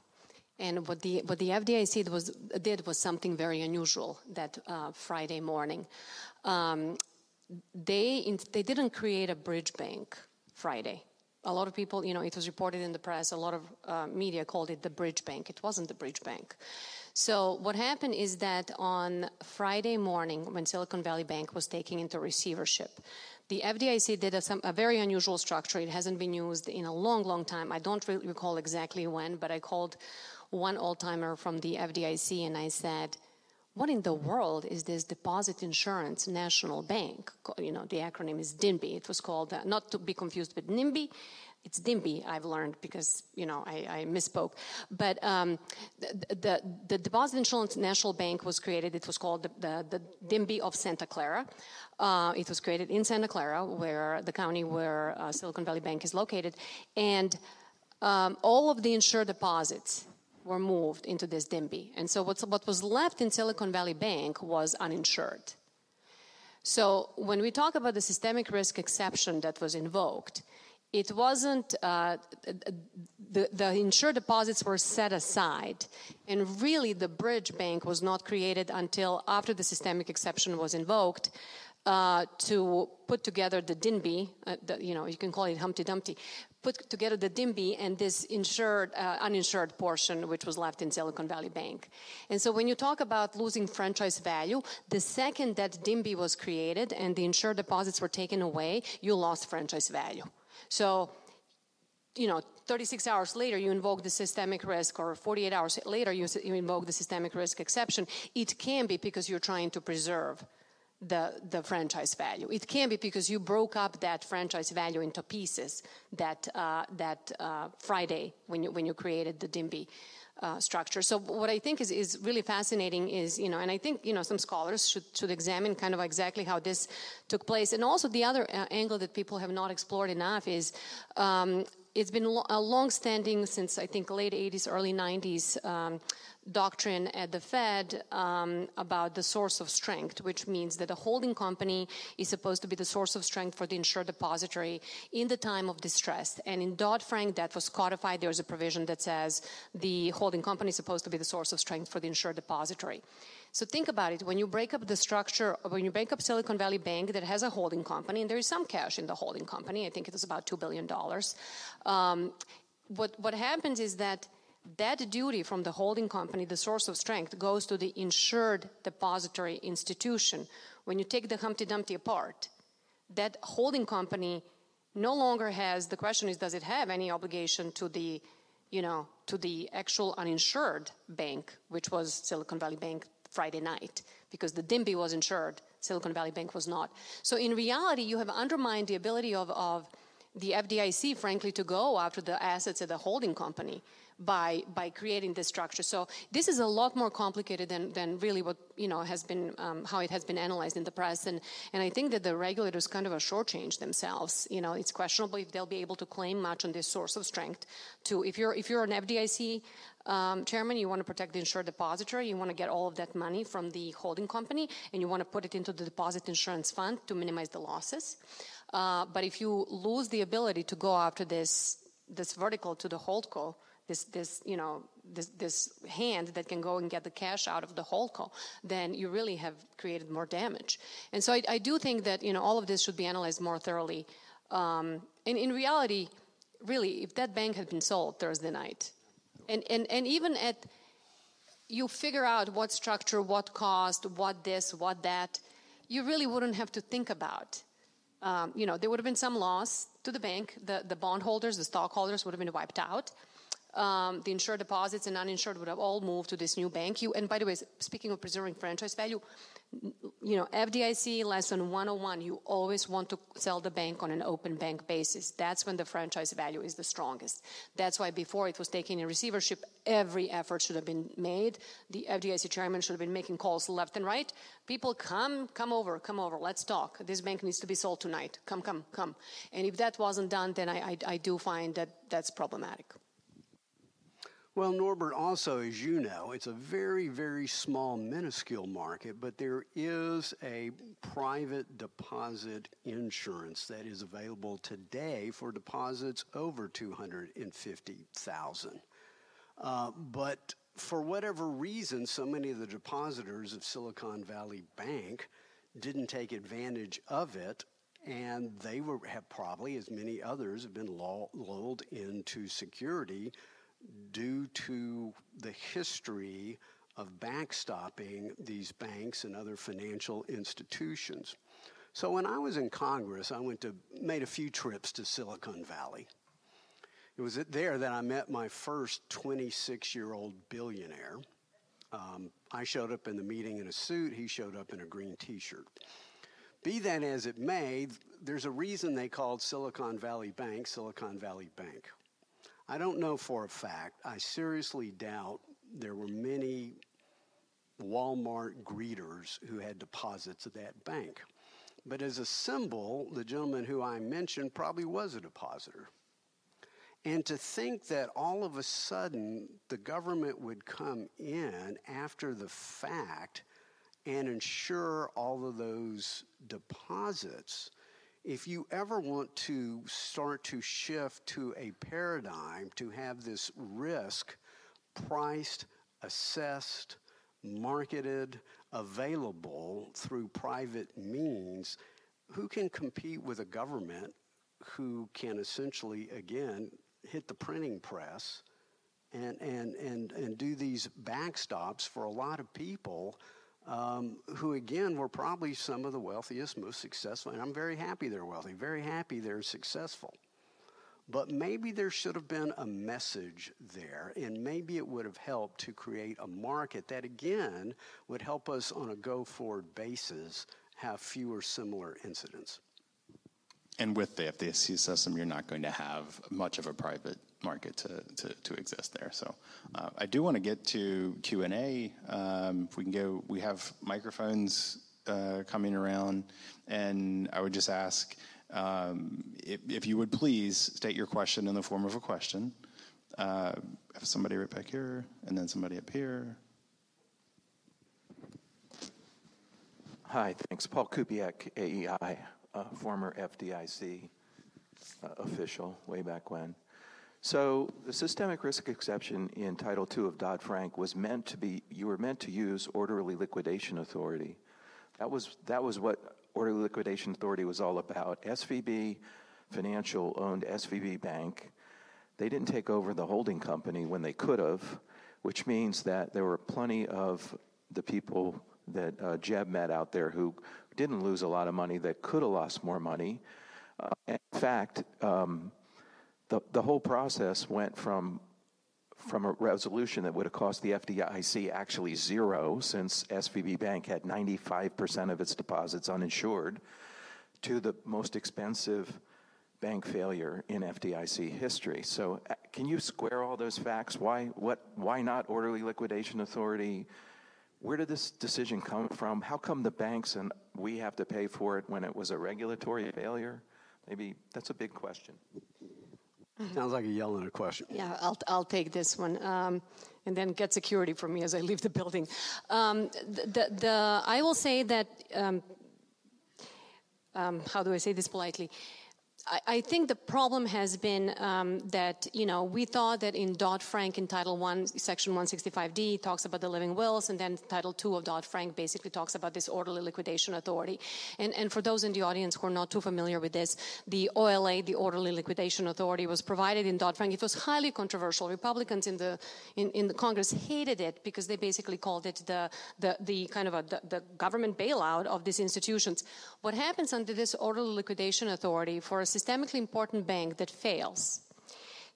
Speaker 2: And what the, what the FDIC was, did was something very unusual that uh, Friday morning. Um, they, they didn't create a bridge bank Friday. A lot of people, you know, it was reported in the press, a lot of uh, media called it the bridge bank. It wasn't the bridge bank. So, what happened is that on Friday morning, when Silicon Valley Bank was taking into receivership, the FDIC did a, some, a, very unusual structure. It hasn't been used in a long, long time. I don't really recall exactly when, but I called one old timer from the FDIC and I said, what in the world is this Deposit Insurance National Bank? You know, the acronym is DINB. It was called, uh, not to be confused with NIMBY, it's DIMBY, I've learned because, you know, I, I misspoke. But um, the, the, the, Deposit Insurance National Bank was created, it was called the, the, the DIMBY of Santa Clara. Uh, it was created in Santa Clara, where the county where uh, Silicon Valley Bank is located. And um, all of the insured deposits were moved into this DIMBY. And so what was left in Silicon Valley Bank was uninsured. So when we talk about the systemic risk exception that was invoked, it wasn't uh, the, the insured deposits were set aside and really the bridge bank was not created until after the systemic exception was invoked uh, to put together the DINBY, uh, the, you know, you can call it Humpty Dumpty, put together the DIMBY and this insured, uh, uninsured portion, which was left in Silicon Valley Bank. And so when you talk about losing franchise value, the second that DIMBY was created and the insured deposits were taken away, you lost franchise value. So, you know, 36 hours later, you invoke the systemic risk, or 48 hours later, you, you invoke the systemic risk exception. It can be because you're trying to preserve the, the franchise value. It can be because you broke up that franchise value into pieces that, uh, that uh, Friday when you, when you created the DIMBY. Uh, structure. So what I think is, is really fascinating is, you know, and I think, you know, some scholars should, should examine kind of exactly how this took place. And also the other uh, angle that people have not explored enough is um, it's been a long-standing since I think late 80s, early 90s um, doctrine at the Fed um, about the source of strength, which means that a holding company is supposed to be the source of strength for the insured depository in the time of distress. And in Dodd Frank, that was codified. There's a provision that says the holding company is supposed to be the source of strength for the insured depository. So think about it. When you break up the structure, when you break up Silicon Valley Bank that has a holding company, and there is some cash in the holding company, I think it was about $2 billion. Um, what, what happens is that that duty from the holding company, the source of strength, goes to the insured depository institution. When you take the Humpty Dumpty apart, that holding company no longer has the question is does it have any obligation to the you know to the actual uninsured bank which was silicon valley bank friday night? Because the dimby was insured silicon valley bank was not. So in reality you have undermined the ability of, of the fdic frankly to go after the assets of the holding company by by creating this structure. So this is a lot more complicated than, than really what you know has been um, how it has been analyzed in the press, and and I think that the regulators kind of a shortchange themselves. You know, it's questionable if they'll be able to claim much on this source of strength. To if you're if you're an FDIC um, chairman, you want to protect the insured depositor. you want to get all of that money from the holding company, and you want to put it into the deposit insurance fund to minimize the losses. Uh, but if you lose the ability to go after this this vertical to the holdco, this, this, you know, this, this hand that can go and get the cash out of the holdco, then you really have created more damage. And so I, I do think that, you know, all of this should be analyzed more thoroughly. Um, and in reality, really, if that bank had been sold Thursday night, and, and, and even at, you figure out what structure, what cost, what this, what that, you really wouldn't have to think about. Um, you know, there would have been some loss to the bank. The, the bondholders, the stockholders would have been wiped out. Um, the insured deposits and uninsured would have all moved to this new bank. You, and by the way, speaking of preserving franchise value, you know, FDIC lesson 101, you always want to sell the bank on an open bank basis. That's when the franchise value is the strongest. That's why before it was taken in receivership, every effort should have been made. The FDIC chairman should have been making calls left and right. People come, come over, come over, let's talk. This bank needs to be sold tonight. Come, come, come. And if that wasn't done, then I, I, I do find that that's problematic.
Speaker 3: Well, Norbert, also, as you know, it's a very, very small, minuscule market, but there is a private deposit insurance that is available today for deposits over 250000 uh, But for whatever reason, so many of the depositors of Silicon Valley Bank didn't take advantage of it and they were, have probably, as many others, have been lulled into security due to the history of backstopping these banks and other financial institutions. So when I was in Congress, I went to made a few trips to Silicon Valley. It was there that I met my first 26 year old billionaire. Um, I showed up in the meeting in a suit, he showed up in a green t shirt. Be that as it may, there's a reason they called Silicon Valley Bank Silicon Valley Bank. I don't know for a fact. I seriously doubt there were many Walmart greeters who had deposits at that bank. But as a symbol, the gentleman who I mentioned probably was a depositor. And to think that all of a sudden the government would come in after the fact and insure all of those deposits if you ever want to start to shift to a paradigm to have this risk priced, assessed, marketed, available through private means, who can compete with a government who can essentially, again, hit the printing press and, and, and, and do these backstops for a lot of people? Um, who again were probably some of the wealthiest, most successful. And I'm very happy they're wealthy, very happy they're successful. But maybe there should have been a message there, and maybe it would have helped to create a market that, again, would help us on a go forward basis have fewer similar incidents.
Speaker 1: And with the FDIC system, you're not going to have much of a private market to, to, to exist there. So uh, I do want to get to Q&A. Um, if we can go, we have microphones uh, coming around, and I would just ask um, if, if, you would please state your question in the form of a question. Uh, have somebody right back here, and then somebody up here.
Speaker 4: Hi, thanks. Paul Kupiec, AEI, former FDIC uh, official way back when. So the systemic risk exception in Title II of Dodd-Frank was meant to be, you were meant to use orderly liquidation authority. That was, that was what orderly liquidation authority was all about. SVB Financial owned SVB Bank. They didn't take over the holding company when they could have, which means that there were plenty of the people that uh, Jeb met out there who didn't lose a lot of money that could have lost more money. Uh, in fact, um, the, the whole process went from from a resolution that would have cost the FDIC actually zero, since SVB Bank had 95% of its deposits uninsured, to the most expensive bank failure in FDIC history. So, uh, can you square all those facts? Why, what, why not orderly liquidation authority? Where did this decision come from? How come the banks and we have to pay for it when it was a regulatory failure? Maybe that's a big question.
Speaker 3: Sounds like a yell and a question.
Speaker 2: Yeah, I'll, I'll take this one. Um, and then get security for me as I leave the building. Um, the, the, I will say that, um, um, how do I say this politely? I, think the problem has been um, that you know we thought that in Dodd Frank in Title One, Section 165D talks about the living wills, and then Title Two of Dodd Frank basically talks about this orderly liquidation authority. And and for those in the audience who are not too familiar with this, the OLA, the orderly liquidation authority, was provided in Dodd Frank. It was highly controversial. Republicans in the in, in the Congress hated it because they basically called it the the, the kind of a, the, the government bailout of these institutions. What happens under this orderly liquidation authority for a systemically important bank that fails,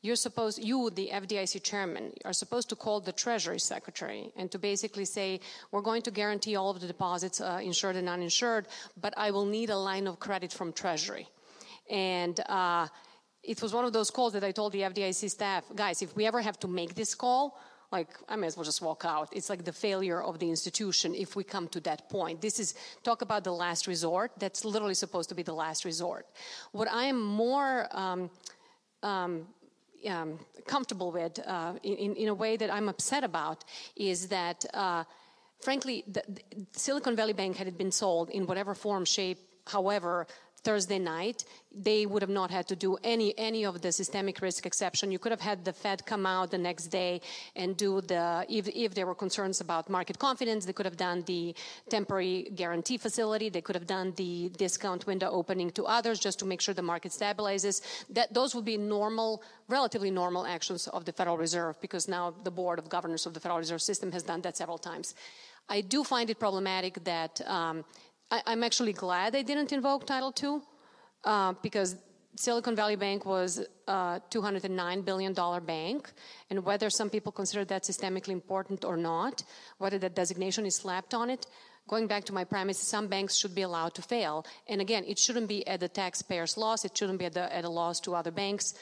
Speaker 2: you're supposed, you, the FDIC chairman, are supposed to call the Treasury Secretary and to basically say, we're going to guarantee all of the deposits, uh, insured and uninsured, but I will need a line of credit from Treasury. And uh, it was one of those calls that I told the FDIC staff, guys, if we ever have to make this call, like I may as well just walk out. It's like the failure of the institution if we come to that point. This is talk about the last resort. That's literally supposed to be the last resort. What I am more um, um, um, comfortable with, uh, in, in, a way that I'm upset about, is that. Uh, frankly, the, the Silicon Valley Bank had it been sold in whatever form, shape, however, Thursday night, they would have not had to do any any of the systemic risk exception. You could have had the Fed come out the next day and do the if if there were concerns about market confidence, they could have done the temporary guarantee facility. They could have done the discount window opening to others just to make sure the market stabilizes. That those would be normal, relatively normal actions of the Federal Reserve because now the board of governors of the Federal Reserve System has done that several times. I do find it problematic that. Um, I, am actually glad they didn't invoke Title II uh, because Silicon Valley Bank was a $209 billion bank, and whether some people consider that systemically important or not, whether that designation is slapped on it, going back to my premise, some banks should be allowed to fail. And again, it shouldn't be at the taxpayer's loss, it shouldn't be at, the, at a loss to other banks.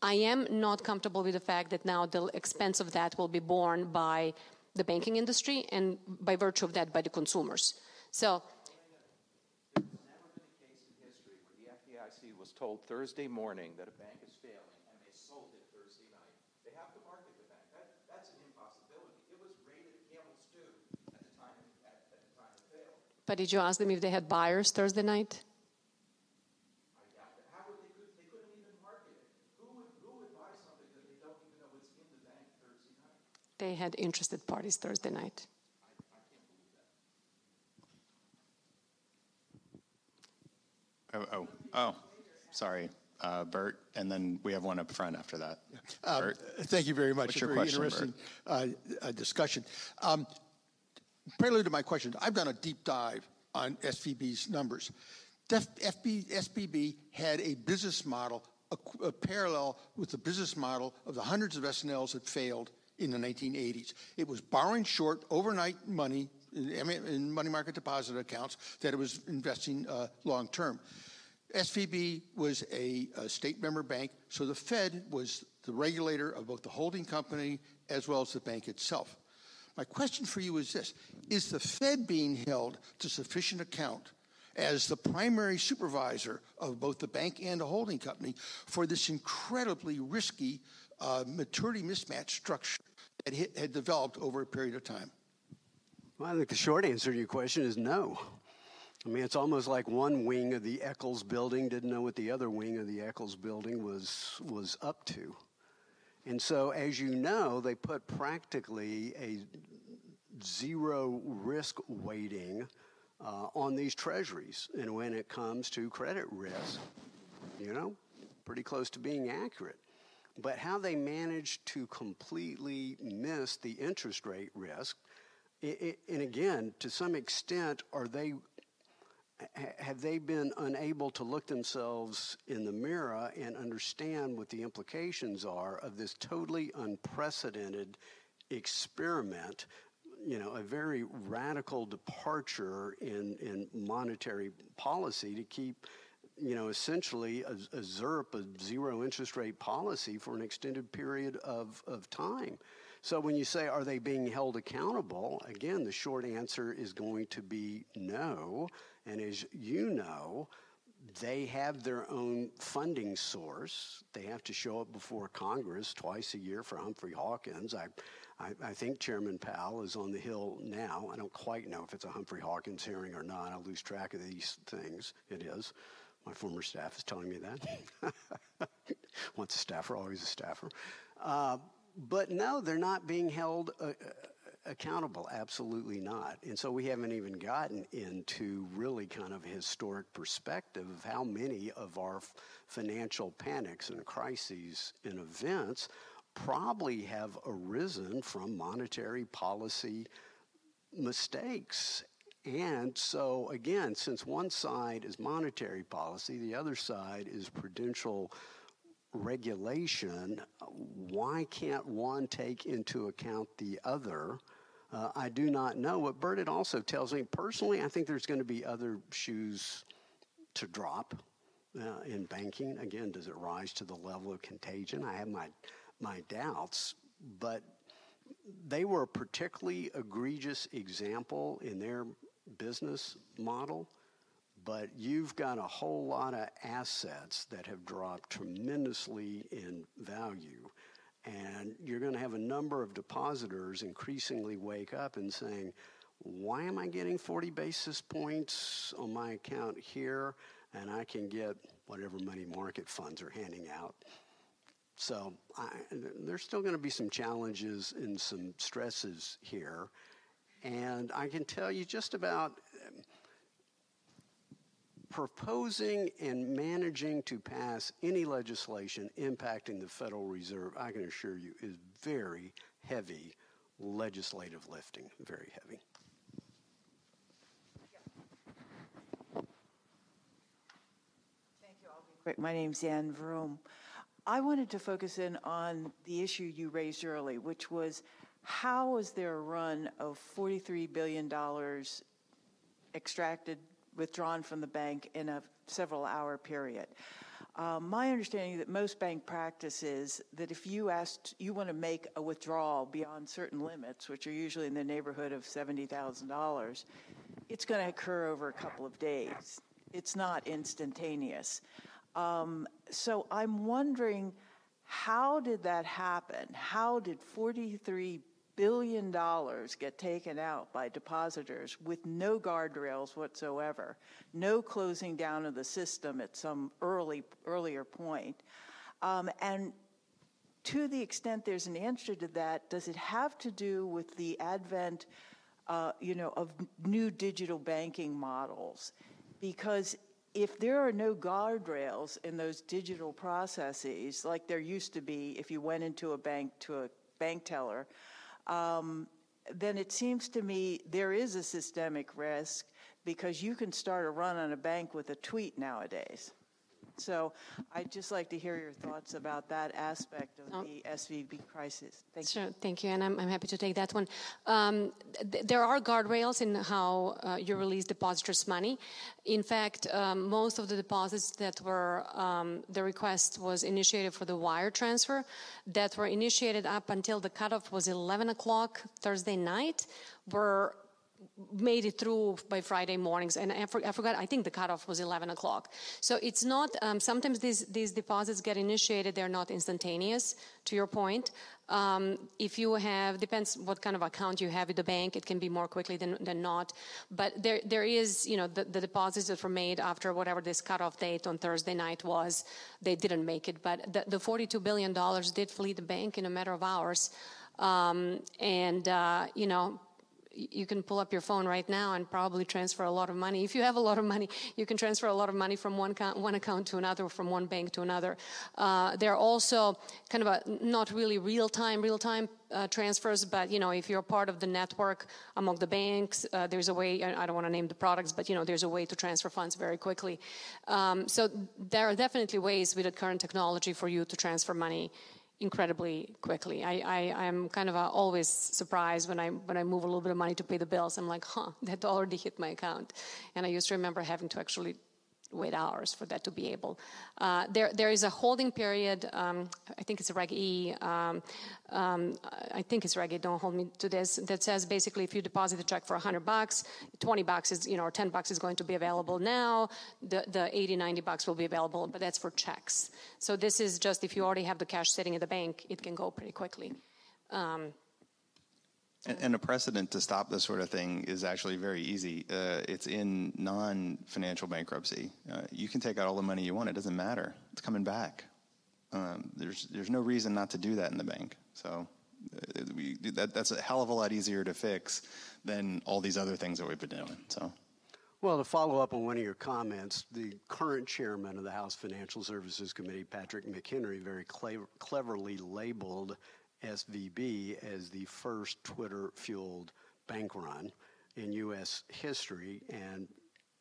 Speaker 2: I am not comfortable with the fact that now the expense of that will be borne by the banking industry and by virtue of that by the consumers. So
Speaker 4: was told Thursday morning that a bank is failing, and they sold it Thursday night. They have to market the bank. That, that's an impossibility. It was rated CAMELS two at the time at, at the time it failed.
Speaker 2: But did you ask them if they had buyers Thursday night? They had interested parties Thursday night.
Speaker 1: Oh, oh, oh. Sorry, uh, Bert, and then we have one up front after that.
Speaker 5: Um, thank you very much.
Speaker 1: What's your
Speaker 5: very
Speaker 1: question,
Speaker 5: interesting uh, uh, discussion. Um, prelude to my question, I've done a deep dive on SVB's numbers. FB, SVB had a business model, a, a, parallel with the business model of the hundreds of S&Ls that failed in the 1980s. It was borrowing short overnight money in, in money market deposit accounts that it was investing uh, long term. SVB was a, a, state member bank, so the Fed was the regulator of both the holding company as well as the bank itself. My question for you is this Is the Fed being held to sufficient account as the primary supervisor of both the bank and the holding company for this incredibly risky uh, maturity mismatch structure that had developed over a period of time?
Speaker 3: Well, I think the short answer to your question is no. I mean, it's almost like one wing of the Eccles building didn't know what the other wing of the Eccles building was, was up to. And so, as you know, they put practically a zero risk weighting uh, on these treasuries. And when it comes to credit risk, you know, pretty close to being accurate. But how they managed to completely miss the interest rate risk, it, it, and again, to some extent, are they have they been unable to look themselves in the mirror and understand what the implications are of this totally unprecedented experiment you know, a very radical departure in, in monetary policy to keep, you know, essentially a, a ZIRP, a zero interest rate policy for an extended period of, of time. So when you say, are they being held accountable? Again, the short answer is going to be no. And as you know, they have their own funding source. They have to show up before Congress twice a year for Humphrey Hawkins. I, I, I, think Chairman Powell is on the Hill now. I don't quite know if it's a Humphrey Hawkins hearing or not. I lose track of these things. It is. My former staff is telling me that. Once a staffer, always a staffer. Uh, but no, they're not being held uh, uh, accountable. Absolutely not. And so we haven't even gotten into really kind of historic perspective of how many of our financial panics and crises and events probably have arisen from monetary policy mistakes. And so, again, since one side is monetary policy, the other side is prudential regulation, why can't one take into account the other? Uh, I do not know. What Burdett also tells me personally, I think there's going to be other shoes to drop uh, in banking. Again, does it rise to the level of contagion? I have my my doubts, but they were a particularly egregious example in their business model. But you've got a whole lot of assets that have dropped tremendously in value. And you're going to have a number of depositors increasingly wake up and saying, why am I getting 40 basis points on my account here and I can get whatever money market funds are handing out so I, there's still going to be some challenges and some stresses here. And I can tell you just about proposing and managing to pass any legislation impacting the Federal Reserve, I can assure you, is very heavy legislative lifting, very heavy.
Speaker 6: Thank you. I'll be quick. My name's Ann Vroom. I wanted to focus in on the issue you raised early, which was how is there a run of $43 billion extracted, withdrawn from the bank in a several hour period? Um, my understanding that most bank practice is that if you asked, you want to make a withdrawal beyond certain limits, which are usually in the neighborhood of $70,000, it's going to occur over a couple of days. It's not instantaneous. Um, so I'm wondering how did that happen? How did $43 billion dollars get taken out by depositors with no guardrails whatsoever, no closing down of the system at some early earlier point? Um, and to the extent there's an answer to that, does it have to do with the advent, uh, you know, of new digital banking models? Because if there are no guardrails in those digital processes, like there used to be if you went into a bank to a bank teller, um, then it seems to me there is a systemic risk because you can start a run on a bank with a tweet nowadays. So I'd just like to hear your thoughts about that aspect of oh. the SVB crisis.
Speaker 2: Thank sure, you. thank you, and I'm, I'm happy to take that one. Um, th- there are guardrails in how uh, you release depositors' money. In fact, um, most of the deposits that were um, the request was initiated for the wire transfer that were initiated up until the cutoff was 11 o'clock Thursday night were made it through by Friday mornings. And I, for, I, forgot, I think the cutoff was 11 o'clock. So it's not, um, sometimes these, these deposits get initiated, they're not instantaneous, to your point. Um, if you have, depends what kind of account you have at the bank, it can be more quickly than, than not. But there, there is, you know, the, the deposits that were made after whatever this cutoff date on Thursday night was, they didn't make it. But the, the $42 billion did flee the bank in a matter of hours. Um, and, uh, you know, you can pull up your phone right now and probably transfer a lot of money. If you have a lot of money, you can transfer a lot of money from one account, one account to another, from one bank to another. Uh, there are also kind of a not really real time, real time uh, transfers, but you know, if you're part of the network among the banks, uh, there's a way. I don't want to name the products, but you know, there's a way to transfer funds very quickly. Um, so there are definitely ways with the current technology for you to transfer money incredibly quickly. I, I, am kind of always surprised when I, when I move a little bit of money to pay the bills. I'm like, huh, that already hit my account. And I used to remember having to actually wait hours for that to be able. Uh, there, there is a holding period. Um, I think it's Reg E. Um, um, I think it's Reg E. Don't hold me to this. That says basically, if you deposit a check for 100 bucks, 20 bucks is, you know, or 10 bucks is going to be available now. The, the 80, 90 bucks will be available, but that's for checks. So this is just if you already have the cash sitting in the bank, it can go pretty quickly. Um,
Speaker 1: And, and, a precedent to stop this sort of thing is actually very easy. Uh, it's in non financial bankruptcy. Uh, you can take out all the money you want, it doesn't matter. It's coming back. Um, there's, there's no reason not to do that in the bank. So uh, we, that, that's a hell of a lot easier to fix than all these other things that we've been doing. So.
Speaker 3: Well, to follow up on one of your comments, the current chairman of the House Financial Services Committee, Patrick McHenry, very clever, cleverly labeled SVB as the first Twitter fueled bank run in U.S. history. And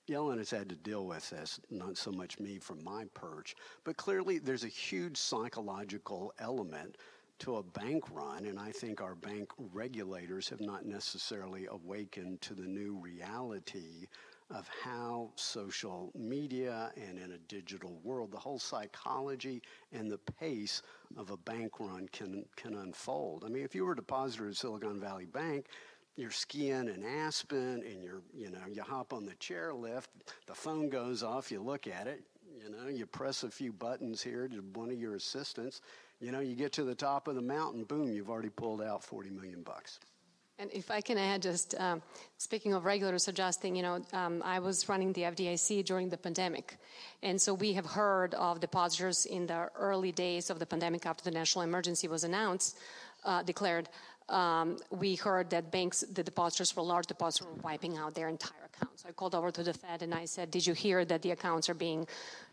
Speaker 3: Yellen has had to deal with this, not so much me from my perch, but clearly there's a huge psychological element to a bank run, and I think our bank regulators have not necessarily awakened to the new reality of how social media and in a digital world, the whole psychology and the pace of a bank run can, can unfold. I mean, if you were a depositor at Silicon Valley Bank, you're skiing in Aspen and you're, you know, you hop on the chairlift, the phone goes off, you look at it, you know, you press a few buttons here to one of your assistants, you know, you get to the top of the mountain, boom, you've already pulled out 40 million bucks.
Speaker 2: And if I can add, just um, speaking of regulators adjusting, you know, um, I was running the FDIC during the pandemic, and so we have heard of depositors in the early days of the pandemic after the national emergency was announced, uh, declared. Um, we heard that banks, the depositors for large depositors, were wiping out their entire accounts. So I called over to the Fed and I said, "Did you hear that the accounts are being,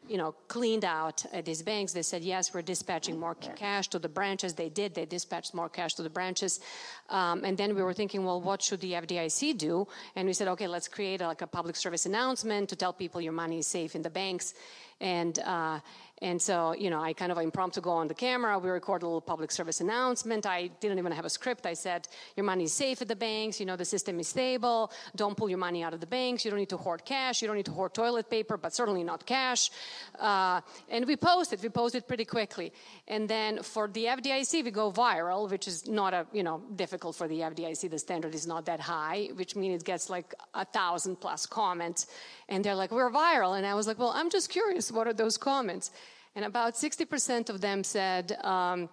Speaker 2: you know, cleaned out at these banks?" They said, "Yes, we're dispatching more cash to the branches." They did. They dispatched more cash to the branches, um, and then we were thinking, well, what should the FDIC do? And we said, okay, let's create a, like a public service announcement to tell people your money is safe in the banks, and. Uh, and so, you know, I kind of impromptu go on the camera. We record a little public service announcement. I didn't even have a script. I said, your money is safe at the banks. You know, the system is stable. Don't pull your money out of the banks. You don't need to hoard cash. You don't need to hoard toilet paper, but certainly not cash. Uh, and we posted. We posted pretty quickly. And then for the FDIC, we go viral, which is not a, you know, difficult for the FDIC. The standard is not that high, which means it gets like a thousand plus comments. And they're like, we're viral. And I was like, well, I'm just curious, what are those comments? And about 60% of them said, um,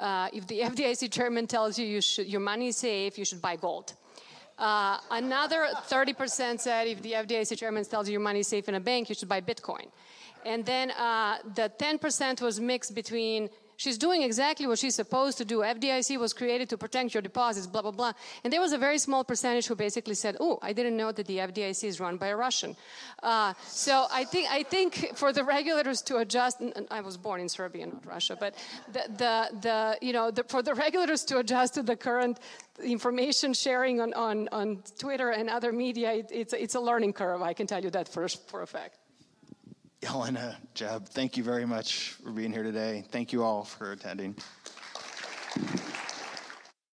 Speaker 2: uh, if the FDIC chairman tells you, you should, your money is safe, you should buy gold. Uh, another 30% said if the FDIC chairman tells you your money is safe in a bank, you should buy Bitcoin. And then uh, the 10% was mixed between She's doing exactly what she's supposed to do. FDIC was created to protect your deposits, blah, blah, blah. And there was a very small percentage who basically said, oh, I didn't know that the FDIC is run by a Russian. Uh, so I think, I think for the regulators to adjust, and I was born in Serbia, not Russia, but the, the, the you know, the, for the regulators to adjust to the current information sharing on, on, on Twitter and other media, it, it's, it's a learning curve, I can tell you that for, for a fact.
Speaker 1: Jelena, Jeb, thank you very much for being here today. Thank you all for attending.